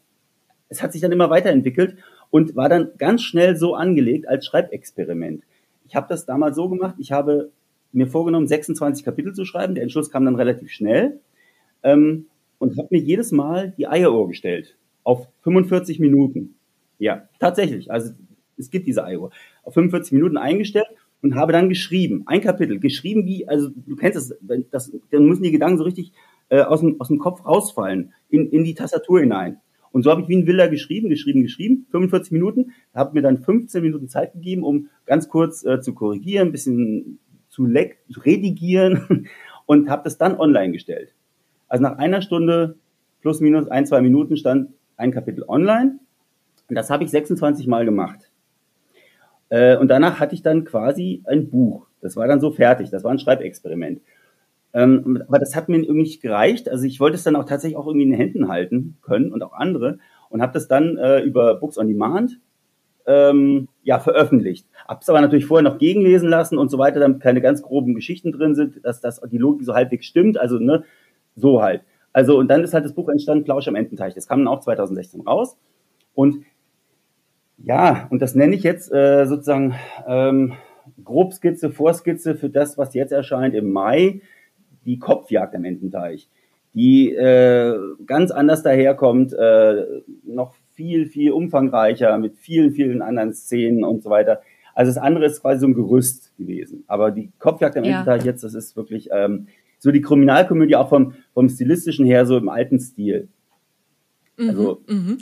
es hat sich dann immer weiterentwickelt und war dann ganz schnell so angelegt als Schreibexperiment. Ich habe das damals so gemacht, ich habe mir vorgenommen, 26 Kapitel zu schreiben. Der Entschluss kam dann relativ schnell. Ähm, und habe mir jedes Mal die Eieruhr gestellt auf 45 Minuten. Ja, tatsächlich. Also es gibt diese Eieruhr. Auf 45 Minuten eingestellt und habe dann geschrieben, ein Kapitel, geschrieben wie, also du kennst das, das dann müssen die Gedanken so richtig äh, aus, dem, aus dem Kopf rausfallen, in, in die Tastatur hinein. Und so habe ich wie ein Wilder geschrieben, geschrieben, geschrieben, 45 Minuten, habe mir dann 15 Minuten Zeit gegeben, um ganz kurz äh, zu korrigieren, ein bisschen zu, leck, zu redigieren und habe das dann online gestellt. Also nach einer Stunde plus minus ein, zwei Minuten stand ein Kapitel online. Und das habe ich 26 Mal gemacht. Äh, und danach hatte ich dann quasi ein Buch. Das war dann so fertig. Das war ein Schreibexperiment. Ähm, aber das hat mir irgendwie nicht gereicht. Also ich wollte es dann auch tatsächlich auch irgendwie in den Händen halten können und auch andere und habe das dann äh, über Books on Demand ähm, ja veröffentlicht. Hab's aber natürlich vorher noch gegenlesen lassen und so weiter, damit keine ganz groben Geschichten drin sind, dass das die Logik so halbwegs stimmt. Also ne, so halt. Also und dann ist halt das Buch entstanden, Plausch am Ententeich. Das kam dann auch 2016 raus und ja, und das nenne ich jetzt äh, sozusagen ähm, Grobskizze, Vorskizze für das, was jetzt erscheint im Mai die Kopfjagd am Ententeich, die äh, ganz anders daherkommt, äh, noch viel, viel umfangreicher, mit vielen, vielen anderen Szenen und so weiter. Also das andere ist quasi so ein Gerüst gewesen. Aber die Kopfjagd am ja. Ententeich jetzt, das ist wirklich ähm, so die Kriminalkomödie auch vom, vom stilistischen her so im alten Stil. Also, mhm, mh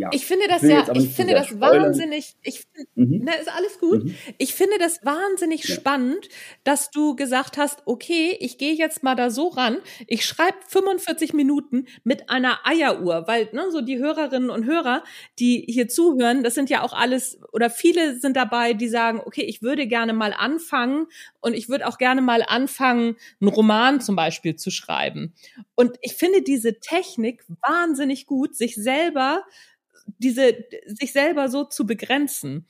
ja. Ich finde das ich ja, ich finde das spoilern. wahnsinnig, ich, mhm. na, ist alles gut. Mhm. Ich finde das wahnsinnig ja. spannend, dass du gesagt hast, okay, ich gehe jetzt mal da so ran, ich schreibe 45 Minuten mit einer Eieruhr, weil, ne, so die Hörerinnen und Hörer, die hier zuhören, das sind ja auch alles, oder viele sind dabei, die sagen, okay, ich würde gerne mal anfangen und ich würde auch gerne mal anfangen, einen Roman zum Beispiel zu schreiben. Und ich finde diese Technik wahnsinnig gut, sich selber diese, sich selber so zu begrenzen.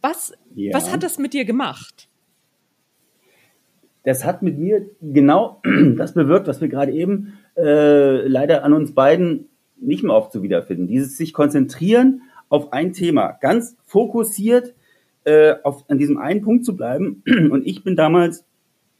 Was, ja. was hat das mit dir gemacht? Das hat mit mir genau das bewirkt, was wir gerade eben äh, leider an uns beiden nicht mehr oft so wiederfinden. Dieses sich konzentrieren auf ein Thema, ganz fokussiert äh, auf, an diesem einen Punkt zu bleiben. Und ich bin damals,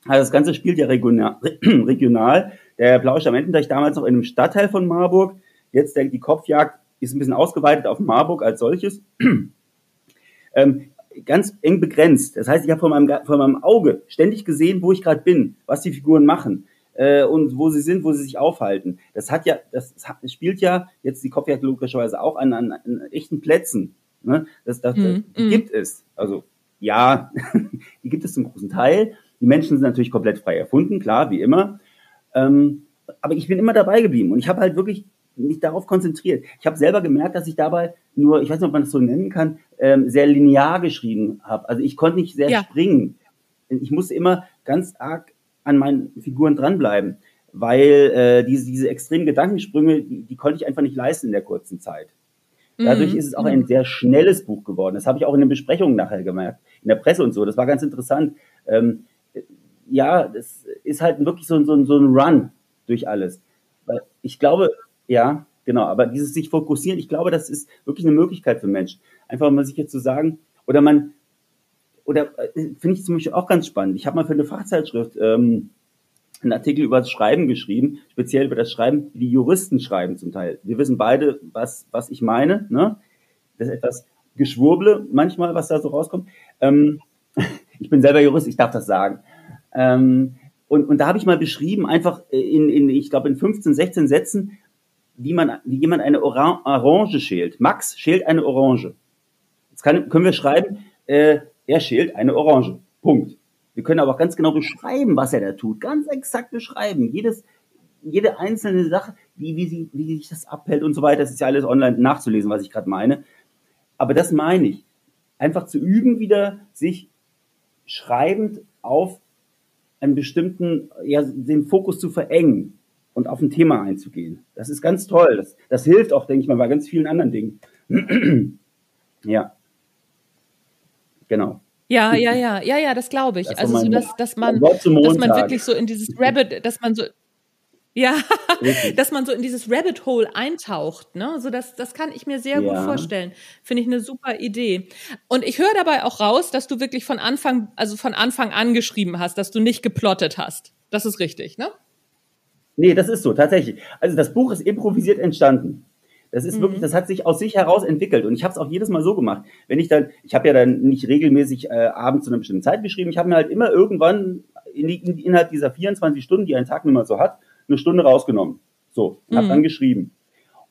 also das Ganze spielt ja regional, regional. Der Blaue Stamententech damals noch in einem Stadtteil von Marburg. Jetzt der, die Kopfjagd ist ein bisschen ausgeweitet auf Marburg als solches. ähm, ganz eng begrenzt. Das heißt, ich habe vor meinem, vor meinem Auge ständig gesehen, wo ich gerade bin, was die Figuren machen äh, und wo sie sind, wo sie sich aufhalten. Das hat ja, das, das spielt ja jetzt die Kopfjagd logischerweise auch an, an, an echten Plätzen. Ne? Das, das, die mm. gibt es. Also ja, die gibt es zum großen Teil. Die Menschen sind natürlich komplett frei erfunden, klar, wie immer. Ähm, aber ich bin immer dabei geblieben und ich habe halt wirklich mich darauf konzentriert. Ich habe selber gemerkt, dass ich dabei nur, ich weiß nicht, ob man das so nennen kann, ähm, sehr linear geschrieben habe. Also ich konnte nicht sehr ja. springen. Ich musste immer ganz arg an meinen Figuren dranbleiben, weil äh, diese, diese extremen Gedankensprünge, die, die konnte ich einfach nicht leisten in der kurzen Zeit. Dadurch mhm. ist es auch ein sehr schnelles Buch geworden. Das habe ich auch in den Besprechungen nachher gemerkt, in der Presse und so. Das war ganz interessant. Ähm, ja, das ist halt wirklich so, so, so ein Run durch alles. Ich glaube, ja, genau. Aber dieses sich fokussieren, ich glaube, das ist wirklich eine Möglichkeit für Menschen. Einfach mal sich jetzt zu sagen, oder man, oder äh, finde ich zum Beispiel auch ganz spannend. Ich habe mal für eine Fachzeitschrift ähm, einen Artikel über das Schreiben geschrieben, speziell über das Schreiben, wie die Juristen schreiben zum Teil. Wir wissen beide, was, was ich meine. Ne? Das ist etwas Geschwurble manchmal, was da so rauskommt. Ähm, ich bin selber Jurist, ich darf das sagen. Ähm, und, und da habe ich mal beschrieben, einfach in, in ich glaube, in 15, 16 Sätzen, wie man, wie jemand eine Oran Orange schält. Max schält eine Orange. Jetzt kann, können wir schreiben, äh, er schält eine Orange. Punkt. Wir können aber auch ganz genau beschreiben, was er da tut. Ganz exakt beschreiben. Jedes, jede einzelne Sache, wie, wie, sie, wie sich das abhält und so weiter. Das ist ja alles online nachzulesen, was ich gerade meine. Aber das meine ich. Einfach zu üben, wieder sich schreibend auf einen bestimmten, ja, den Fokus zu verengen und auf ein Thema einzugehen. Das ist ganz toll. Das, das hilft auch, denke ich mal, bei ganz vielen anderen Dingen. ja. Genau. Ja, ja, ja, ja, ja, das glaube ich. Das also so, dass, dass man, dass man wirklich so in dieses Rabbit, dass man so, ja, dass man so in dieses Rabbit Hole eintaucht, ne? So das, das kann ich mir sehr ja. gut vorstellen. Finde ich eine super Idee. Und ich höre dabei auch raus, dass du wirklich von Anfang, also von Anfang an geschrieben hast, dass du nicht geplottet hast. Das ist richtig, ne? Nee, das ist so, tatsächlich. Also das Buch ist improvisiert entstanden. Das ist mhm. wirklich, das hat sich aus sich heraus entwickelt. Und ich habe es auch jedes Mal so gemacht. Wenn ich dann, ich habe ja dann nicht regelmäßig äh, abends zu einer bestimmten Zeit geschrieben, ich habe mir halt immer irgendwann in die, in, innerhalb dieser 24 Stunden, die ein Tag nun mal so hat, eine Stunde rausgenommen. So, mhm. habe dann geschrieben.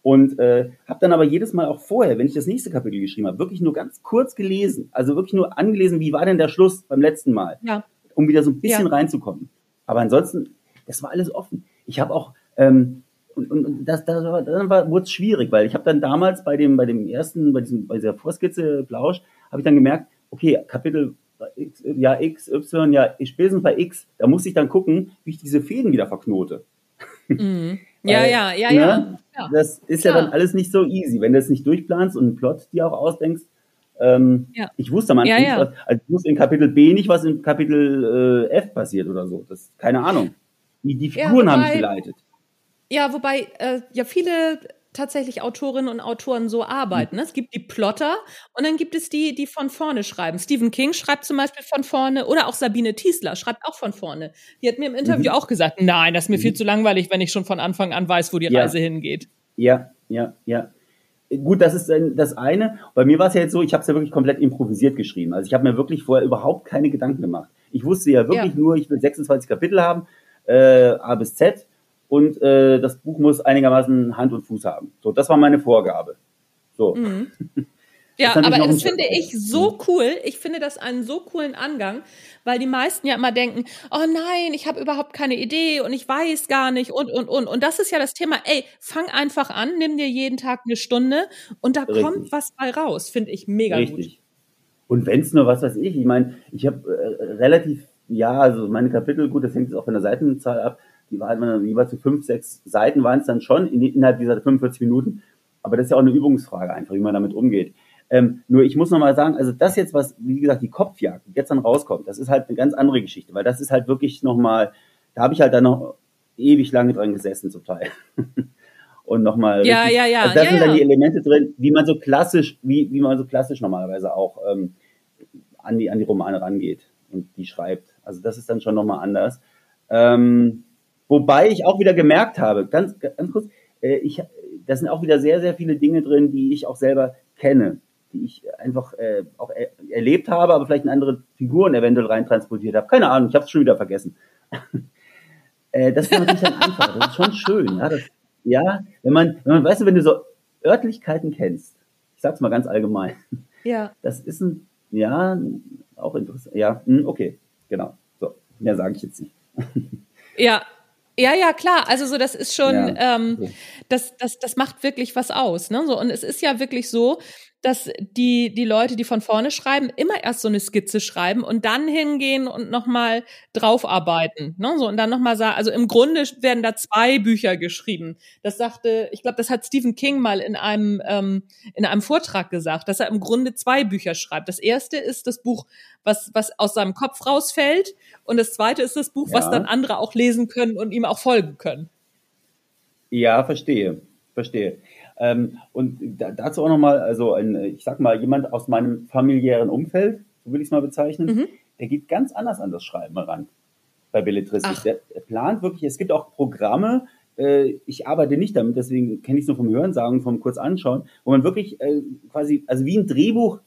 Und äh, habe dann aber jedes Mal auch vorher, wenn ich das nächste Kapitel geschrieben habe, wirklich nur ganz kurz gelesen. Also wirklich nur angelesen, wie war denn der Schluss beim letzten Mal. Ja. Um wieder so ein bisschen ja. reinzukommen. Aber ansonsten, das war alles offen. Ich habe auch, ähm, und, und das, das war, dann war, wurde es schwierig, weil ich habe dann damals bei dem, bei dem ersten, bei diesem, bei dieser Vorskizze Plausch, habe ich dann gemerkt, okay, Kapitel X, ja X, Y, ja spätestens bei X, da muss ich dann gucken, wie ich diese Fäden wieder verknote. Mhm. Ja, weil, ja, ja, ja, ne, ja. Das ist Klar. ja dann alles nicht so easy, wenn du es nicht durchplanst und einen Plot dir auch ausdenkst. Ähm, ja. Ich wusste am Anfang ja, ja. nicht, also ich wusste in Kapitel B nicht, was in Kapitel äh, F passiert oder so. Das keine Ahnung. Die, die Figuren ja, wobei, haben mich geleitet. Ja, wobei äh, ja viele tatsächlich Autorinnen und Autoren so arbeiten. Ne? Es gibt die Plotter und dann gibt es die, die von vorne schreiben. Stephen King schreibt zum Beispiel von vorne oder auch Sabine Tiesler schreibt auch von vorne. Die hat mir im Interview mhm. auch gesagt, nein, das ist mir mhm. viel zu langweilig, wenn ich schon von Anfang an weiß, wo die ja. Reise hingeht. Ja, ja, ja. Gut, das ist das eine. Bei mir war es ja jetzt so, ich habe es ja wirklich komplett improvisiert geschrieben. Also ich habe mir wirklich vorher überhaupt keine Gedanken gemacht. Ich wusste ja wirklich ja. nur, ich will 26 Kapitel haben, äh, A bis Z und äh, das Buch muss einigermaßen Hand und Fuß haben. So, das war meine Vorgabe. So. Mhm. Ja, das aber das finde ich so cool. Ich finde das einen so coolen Angang, weil die meisten ja immer denken, oh nein, ich habe überhaupt keine Idee und ich weiß gar nicht und und und und das ist ja das Thema. Ey, fang einfach an, nimm dir jeden Tag eine Stunde und da Richtig. kommt was bei raus. Finde ich mega Richtig. gut. Und wenn es nur was weiß ich, ich meine, ich habe äh, relativ ja, also meine Kapitel, gut, das hängt jetzt auch von der Seitenzahl ab die waren jeweils zu fünf, sechs Seiten waren es dann schon in, innerhalb dieser 45 Minuten. Aber das ist ja auch eine Übungsfrage einfach, wie man damit umgeht. Ähm, nur ich muss nochmal sagen, also das jetzt, was, wie gesagt, die Kopfjagd, jetzt dann rauskommt, das ist halt eine ganz andere Geschichte, weil das ist halt wirklich nochmal, da habe ich halt dann noch ewig lange dran gesessen zum Teil. Und nochmal. Ja, richtig, ja, ja. Also das ja, sind ja. dann die Elemente drin, wie man so klassisch, wie, wie man so klassisch normalerweise auch ähm, an, die, an die Romane rangeht und die schreibt. Also das ist dann schon nochmal anders. Ähm, Wobei ich auch wieder gemerkt habe, ganz, ganz kurz, äh, ich, da sind auch wieder sehr, sehr viele Dinge drin, die ich auch selber kenne, die ich einfach äh, auch er, erlebt habe, aber vielleicht in andere Figuren eventuell reintransportiert habe. Keine Ahnung, ich habe es schon wieder vergessen. äh, das ist natürlich dann einfach, das ist schon schön. Ja, das, ja wenn, man, wenn man, weißt du, wenn du so Örtlichkeiten kennst, ich sag's mal ganz allgemein, ja. das ist ein, ja, auch interessant. Ja, hm, okay, genau. So, mehr sage ich jetzt nicht. Ja, ja, ja, klar. Also so, das ist schon, ja. ähm, das, das, das macht wirklich was aus. Ne? So, und es ist ja wirklich so, dass die, die Leute, die von vorne schreiben, immer erst so eine Skizze schreiben und dann hingehen und nochmal draufarbeiten. Ne? So, und dann nochmal sagen, also im Grunde werden da zwei Bücher geschrieben. Das sagte, ich glaube, das hat Stephen King mal in einem, ähm, in einem Vortrag gesagt, dass er im Grunde zwei Bücher schreibt. Das erste ist das Buch, was, was aus seinem Kopf rausfällt. Und das zweite ist das Buch, ja. was dann andere auch lesen können und ihm auch folgen können. Ja, verstehe. Verstehe. Ähm, und da, dazu auch nochmal, also ein, ich sag mal, jemand aus meinem familiären Umfeld, so will ich es mal bezeichnen, mhm. der geht ganz anders an das Schreiben ran bei Belletristik. Der, der plant wirklich, es gibt auch Programme, äh, ich arbeite nicht damit, deswegen kenne ich es nur vom Hörensagen, vom kurz anschauen, wo man wirklich äh, quasi, also wie ein Drehbuch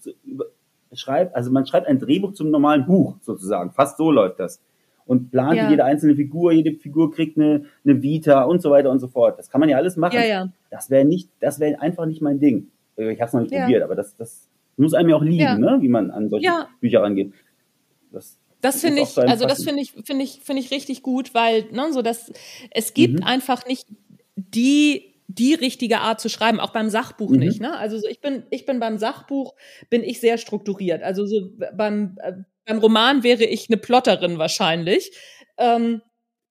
schreibt, also man schreibt ein Drehbuch zum normalen Buch sozusagen, fast so läuft das und plant ja. jede einzelne Figur, jede Figur kriegt eine, eine Vita und so weiter und so fort. Das kann man ja alles machen. Ja, ja. Das wäre nicht, das wäre einfach nicht mein Ding. Äh, ich habe es noch nicht probiert, aber das, das muss einem ja auch liegen, ne? wie man an solche Bücher rangeht. Das, das finde ich, also das finde ich, finde ich, finde ich richtig gut, weil ne, so dass es gibt mhm. einfach nicht die die richtige Art zu schreiben, auch beim Sachbuch mhm. nicht. Ne? Also so, ich bin ich bin beim Sachbuch bin ich sehr strukturiert. Also so beim äh, beim Roman wäre ich eine Plotterin wahrscheinlich, ähm,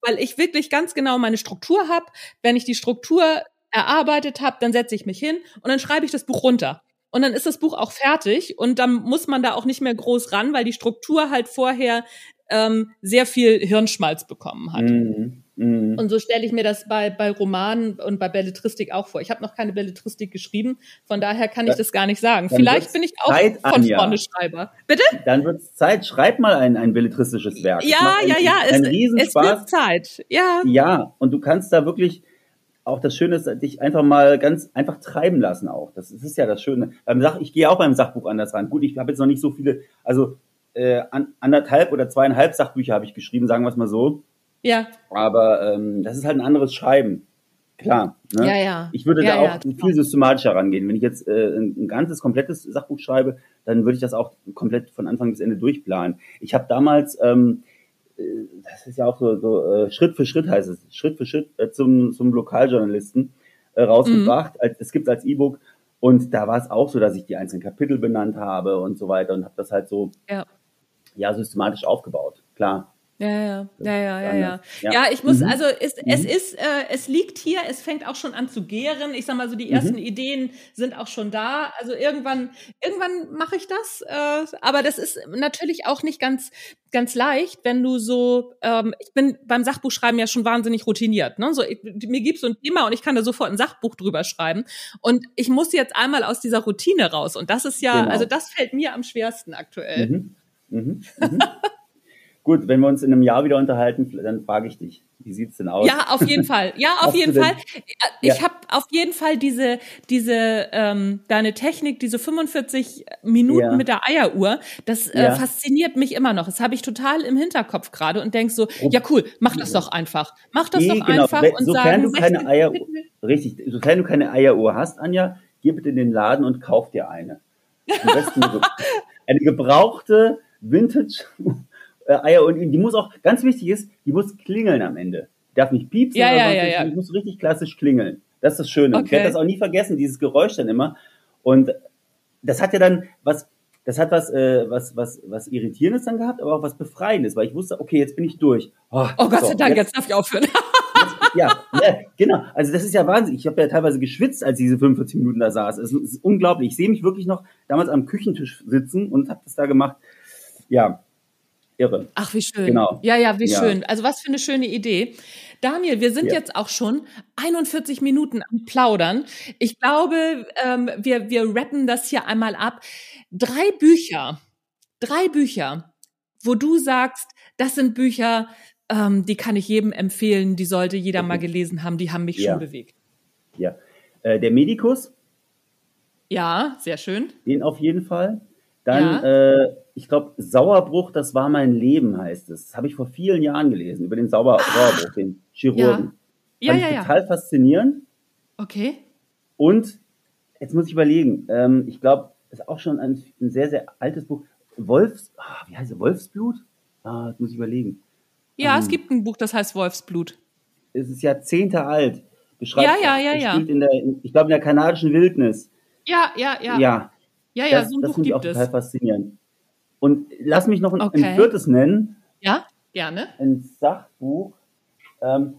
weil ich wirklich ganz genau meine Struktur habe. Wenn ich die Struktur erarbeitet habe, dann setze ich mich hin und dann schreibe ich das Buch runter. Und dann ist das Buch auch fertig und dann muss man da auch nicht mehr groß ran, weil die Struktur halt vorher ähm, sehr viel Hirnschmalz bekommen hat. Mhm. Mhm. Und so stelle ich mir das bei, bei Romanen und bei Belletristik auch vor. Ich habe noch keine Belletristik geschrieben, von daher kann ich das gar nicht sagen. Vielleicht bin ich auch Zeit, von Anja. vorne Schreiber. Bitte? Dann wird es Zeit. Schreib mal ein, ein belletristisches Werk. Ja, ja, ja. Ein, es, es wird Zeit. Ja. Ja, und du kannst da wirklich auch das Schöne ist, dich einfach mal ganz einfach treiben lassen auch. Das, das ist ja das Schöne. Beim Sach, ich gehe auch beim Sachbuch anders ran. Gut, ich habe jetzt noch nicht so viele, also äh, anderthalb oder zweieinhalb Sachbücher habe ich geschrieben, sagen wir es mal so. Ja. Aber ähm, das ist halt ein anderes Schreiben. Klar. Ne? Ja, ja. Ich würde ja, da auch ja, viel systematischer rangehen. Wenn ich jetzt äh, ein, ein, ganzes, komplettes Sachbuch schreibe, dann würde ich das auch komplett von Anfang bis Ende durchplanen. Ich habe damals, ähm, äh, das ist ja auch so, so äh, Schritt für Schritt heißt es, Schritt für Schritt äh, zum, zum Lokaljournalisten äh, rausgebracht. Mhm. Als, es gibt als E-Book. Und da war es auch so, dass ich die einzelnen Kapitel benannt habe und so weiter und habe das halt so ja. ja systematisch aufgebaut. Klar. Ja, ja, ja, ja, ja, ja. Ja, ich muss, mhm. also es, mhm. es ist, äh, es liegt hier, es fängt auch schon an zu gären. Ich sag mal so, die ersten mhm. Ideen sind auch schon da. Also irgendwann, irgendwann mache ich das. Äh, aber das ist natürlich auch nicht ganz, ganz leicht, wenn du so, ähm, ich bin beim Sachbuchschreiben ja schon wahnsinnig routiniert. Ne? So, ich, mir gibt's so ein Thema und ich kann da sofort ein Sachbuch drüber schreiben. Und ich muss jetzt einmal aus dieser Routine raus. Und das ist ja, genau. also das fällt mir am schwersten aktuell. Mhm. Mhm. Gut, wenn wir uns in einem Jahr wieder unterhalten, dann frage ich dich, wie sieht's denn aus? Ja, auf jeden Fall. Ja, auf jeden Fall. Ich ja. habe auf jeden Fall diese diese ähm, deine Technik, diese 45 Minuten ja. mit der Eieruhr, das äh, ja. fasziniert mich immer noch. Das habe ich total im Hinterkopf gerade und denk so, ja cool, mach das doch einfach. Mach das nee, doch genau. einfach und sofern sagen, du keine Eieruhr, richtig, sofern du keine Eieruhr hast, Anja, geh bitte in den Laden und kauf dir eine. eine gebrauchte Vintage äh, Eier und die muss auch, ganz wichtig ist, die muss klingeln am Ende. Die darf nicht piepsen, ja, ja, ja, ja. die muss richtig klassisch klingeln. Das ist das Schöne. Okay. Ich werde das auch nie vergessen, dieses Geräusch dann immer. Und das hat ja dann was, das hat was, äh, was, was, was Irritierendes dann gehabt, aber auch was Befreiendes, weil ich wusste, okay, jetzt bin ich durch. Oh, oh Gott so, sei Dank, jetzt, jetzt darf ich aufhören. ja, ja, genau. Also das ist ja Wahnsinn. Ich habe ja teilweise geschwitzt, als diese 45 Minuten da saß. Es ist unglaublich. Ich sehe mich wirklich noch damals am Küchentisch sitzen und habe das da gemacht. Ja, irre. Ach, wie schön. Genau. Ja, ja, wie ja. schön. Also was für eine schöne Idee. Daniel, wir sind ja. jetzt auch schon 41 Minuten am Plaudern. Ich glaube, ähm, wir, wir rappen das hier einmal ab. Drei Bücher, drei Bücher, wo du sagst, das sind Bücher, ähm, die kann ich jedem empfehlen, die sollte jeder okay. mal gelesen haben, die haben mich ja. schon bewegt. Ja. Äh, der Medikus. Ja, sehr schön. Den auf jeden Fall. Dann äh, ich glaube, Sauerbruch, das war mein Leben, heißt es. Das habe ich vor vielen Jahren gelesen, über den Sauer Sauerbruch, den Chirurgen. Ja, ja, ja, ja. Total faszinierend. Okay. Und jetzt muss ich überlegen, ähm, ich glaube, das ist auch schon ein, ein, sehr, sehr altes Buch. Wolfs, ah, wie heißt es, Wolfsblut? Ah, das muss ich überlegen. Ja, ähm, es gibt ein Buch, das heißt Wolfsblut. Es ist Jahrzehnte alt. Beschreibt, ja, ja, ja, ja. In der, ich glaube, in der kanadischen Wildnis. Ja, ja, ja. Ja, ja, ja das, so ein das Buch gibt ich auch total faszinierend. Und lass mich noch ein, okay. ein viertes nennen. Ja, gerne. Ein Sachbuch. Ähm,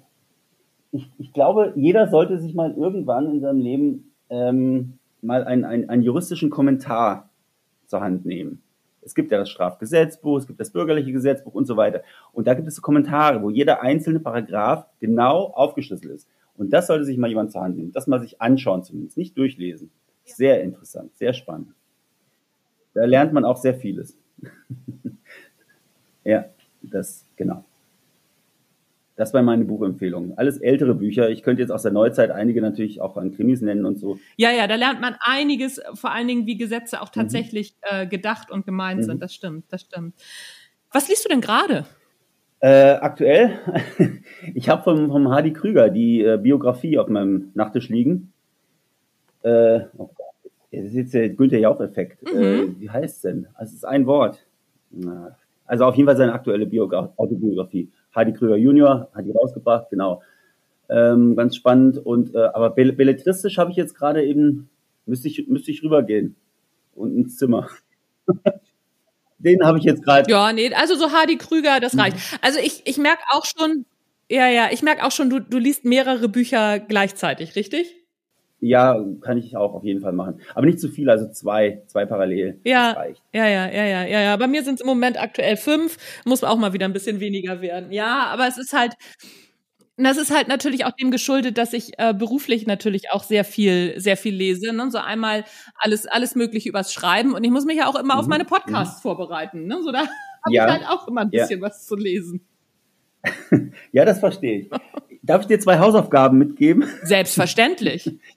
ich, ich, glaube, jeder sollte sich mal irgendwann in seinem Leben ähm, mal einen, einen, einen juristischen Kommentar zur Hand nehmen. Es gibt ja das Strafgesetzbuch, es gibt das bürgerliche Gesetzbuch und so weiter. Und da gibt es so Kommentare, wo jeder einzelne Paragraph genau aufgeschlüsselt ist. Und das sollte sich mal jemand zur Hand nehmen. Das mal sich anschauen zumindest, nicht durchlesen. Sehr interessant, sehr spannend. Da lernt man auch sehr vieles. ja, das, genau. Das war meine Buchempfehlung. Alles ältere Bücher. Ich könnte jetzt aus der Neuzeit einige natürlich auch an Krimis nennen und so. Ja, ja, da lernt man einiges, vor allen Dingen, wie Gesetze auch mhm. tatsächlich mhm. äh, gedacht und gemeint mhm. sind. Das stimmt, das stimmt. Was liest du denn gerade? Äh, aktuell, ich habe vom, vom Hardy Krüger die äh, Biografie auf meinem Nachttisch liegen. Äh, oh das ist jetzt der Günther Jauch-Effekt. Mhm. Äh, wie heißt es denn? Also es ist ein Wort. Also auf jeden Fall seine aktuelle Biogra Autobiografie. Hardy Krüger Junior hat die rausgebracht, genau. Ähm, ganz spannend. Und äh, aber belletristisch habe ich jetzt gerade eben, müsste ich, müsste ich rübergehen und ins Zimmer. Den habe ich jetzt gerade. Ja, nee, also so Hardy Krüger, das reicht. Also ich, ich merke auch schon, ja, ja, ich merke auch schon, du, du liest mehrere Bücher gleichzeitig, richtig? Ja, kann ich auch auf jeden Fall machen. Aber nicht zu viel, also zwei, zwei parallel. Ja, ja, ja, ja, ja, ja, ja. Bei mir sind es im Moment aktuell fünf, muss auch mal wieder ein bisschen weniger werden. Ja, aber es ist halt, das ist halt natürlich auch dem geschuldet, dass ich äh, beruflich natürlich auch sehr viel, sehr viel lese. Ne? So einmal alles, alles Mögliche übers Schreiben. Und ich muss mich ja auch immer mhm. auf meine Podcasts mhm. vorbereiten. Ne? So da habe ja. ich halt auch immer ein bisschen ja. was zu lesen. ja, das verstehe ich. Darf ich dir zwei Hausaufgaben mitgeben? Selbstverständlich.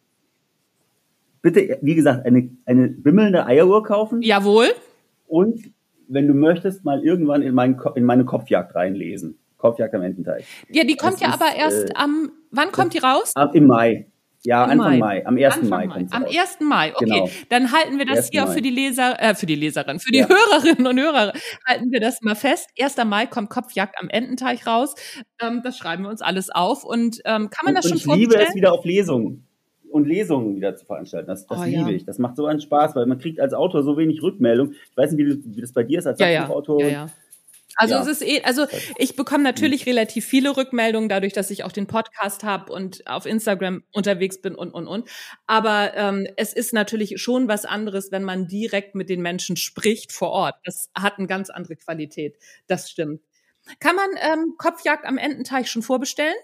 Bitte, wie gesagt, eine, eine bimmelnde Eieruhr kaufen. Jawohl. Und wenn du möchtest, mal irgendwann in, mein, in meine Kopfjagd reinlesen. Kopfjagd am Ententeich. Ja, die kommt das ja ist, aber erst äh, am, wann kommt die raus? Im Mai. Ja, Im Anfang Mai. Mai. Am 1. Anfang Mai. Mai. Am 1. Mai, okay. Genau. Dann halten wir das hier auch für die Leser, äh, für die Leserin, für die ja. Hörerinnen und Hörer, halten wir das mal fest. 1. Mai kommt Kopfjagd am Ententeich raus. Ähm, das schreiben wir uns alles auf. Und ähm, kann man und, das schon und ich liebe es wieder auf Lesungen und Lesungen wieder zu veranstalten. Das, das oh, liebe ja. ich. Das macht so einen Spaß, weil man kriegt als Autor so wenig Rückmeldung. Ich weiß nicht, wie, wie das bei dir ist als ja, Sachbuchautor. Ja, ja. Also ja. es ist eh, also ich bekomme natürlich mhm. relativ viele Rückmeldungen dadurch, dass ich auch den Podcast habe und auf Instagram unterwegs bin und und und. Aber ähm, es ist natürlich schon was anderes, wenn man direkt mit den Menschen spricht vor Ort. Das hat eine ganz andere Qualität. Das stimmt. Kann man ähm, Kopfjagd am Ententeich schon vorbestellen?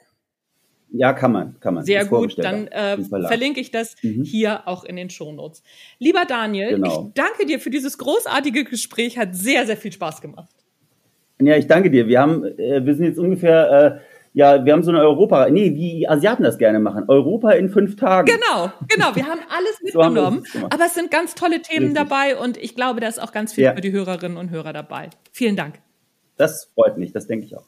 Ja, kann man, kann man. Sehr gut, dann äh, verlinke ich das mhm. hier auch in den Shownotes. Lieber Daniel, genau. ich danke dir für dieses großartige Gespräch, hat sehr, sehr viel Spaß gemacht. Ja, ich danke dir. Wir haben, äh, wir sind jetzt ungefähr, äh, ja, wir haben so eine Europa, nee, wie Asiaten das gerne machen. Europa in fünf Tagen. Genau, genau. Wir haben alles mitgenommen. so aber es sind ganz tolle Themen Richtig. dabei und ich glaube, da ist auch ganz viel ja. für die Hörerinnen und Hörer dabei. Vielen Dank. Das freut mich, das denke ich auch.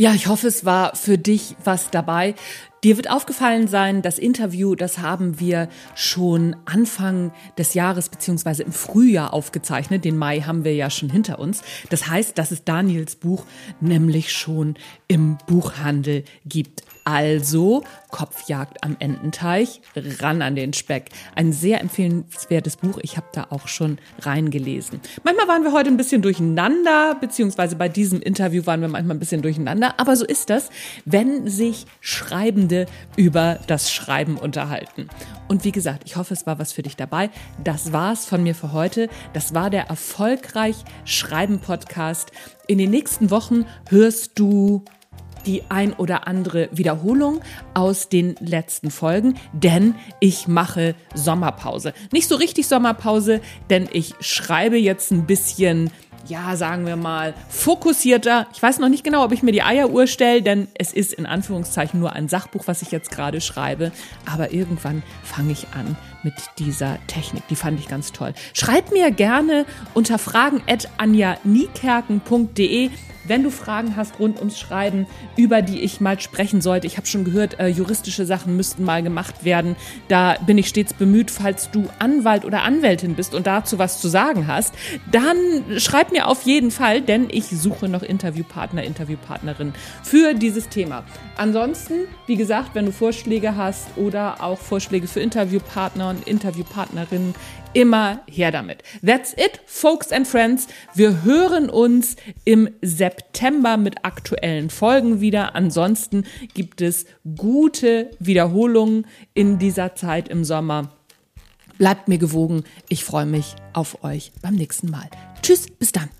Ja, ich hoffe, es war für dich was dabei. Dir wird aufgefallen sein, das Interview, das haben wir schon Anfang des Jahres beziehungsweise im Frühjahr aufgezeichnet. Den Mai haben wir ja schon hinter uns. Das heißt, dass es Daniels Buch nämlich schon im Buchhandel gibt. Also Kopfjagd am Ententeich, ran an den Speck. Ein sehr empfehlenswertes Buch. Ich habe da auch schon reingelesen. Manchmal waren wir heute ein bisschen durcheinander, beziehungsweise bei diesem Interview waren wir manchmal ein bisschen durcheinander. Aber so ist das, wenn sich Schreibende über das Schreiben unterhalten. Und wie gesagt, ich hoffe, es war was für dich dabei. Das war's von mir für heute. Das war der erfolgreich Schreiben Podcast. In den nächsten Wochen hörst du die ein oder andere Wiederholung aus den letzten Folgen, denn ich mache Sommerpause. Nicht so richtig Sommerpause, denn ich schreibe jetzt ein bisschen ja, sagen wir mal, fokussierter. Ich weiß noch nicht genau, ob ich mir die Eieruhr stelle, denn es ist in Anführungszeichen nur ein Sachbuch, was ich jetzt gerade schreibe. Aber irgendwann fange ich an mit dieser Technik. Die fand ich ganz toll. Schreib mir gerne unter fragen at anjanikerken.de wenn du Fragen hast rund ums Schreiben, über die ich mal sprechen sollte. Ich habe schon gehört, äh, juristische Sachen müssten mal gemacht werden. Da bin ich stets bemüht, falls du Anwalt oder Anwältin bist und dazu was zu sagen hast, dann schreib mir auf jeden Fall, denn ich suche noch Interviewpartner, Interviewpartnerin für dieses Thema. Ansonsten, wie gesagt, wenn du Vorschläge hast oder auch Vorschläge für Interviewpartner und Interviewpartnerinnen, immer her damit. That's it, folks and friends. Wir hören uns im September mit aktuellen Folgen wieder. Ansonsten gibt es gute Wiederholungen in dieser Zeit im Sommer. Bleibt mir gewogen. Ich freue mich auf euch beim nächsten Mal. Tschüss, bis dann.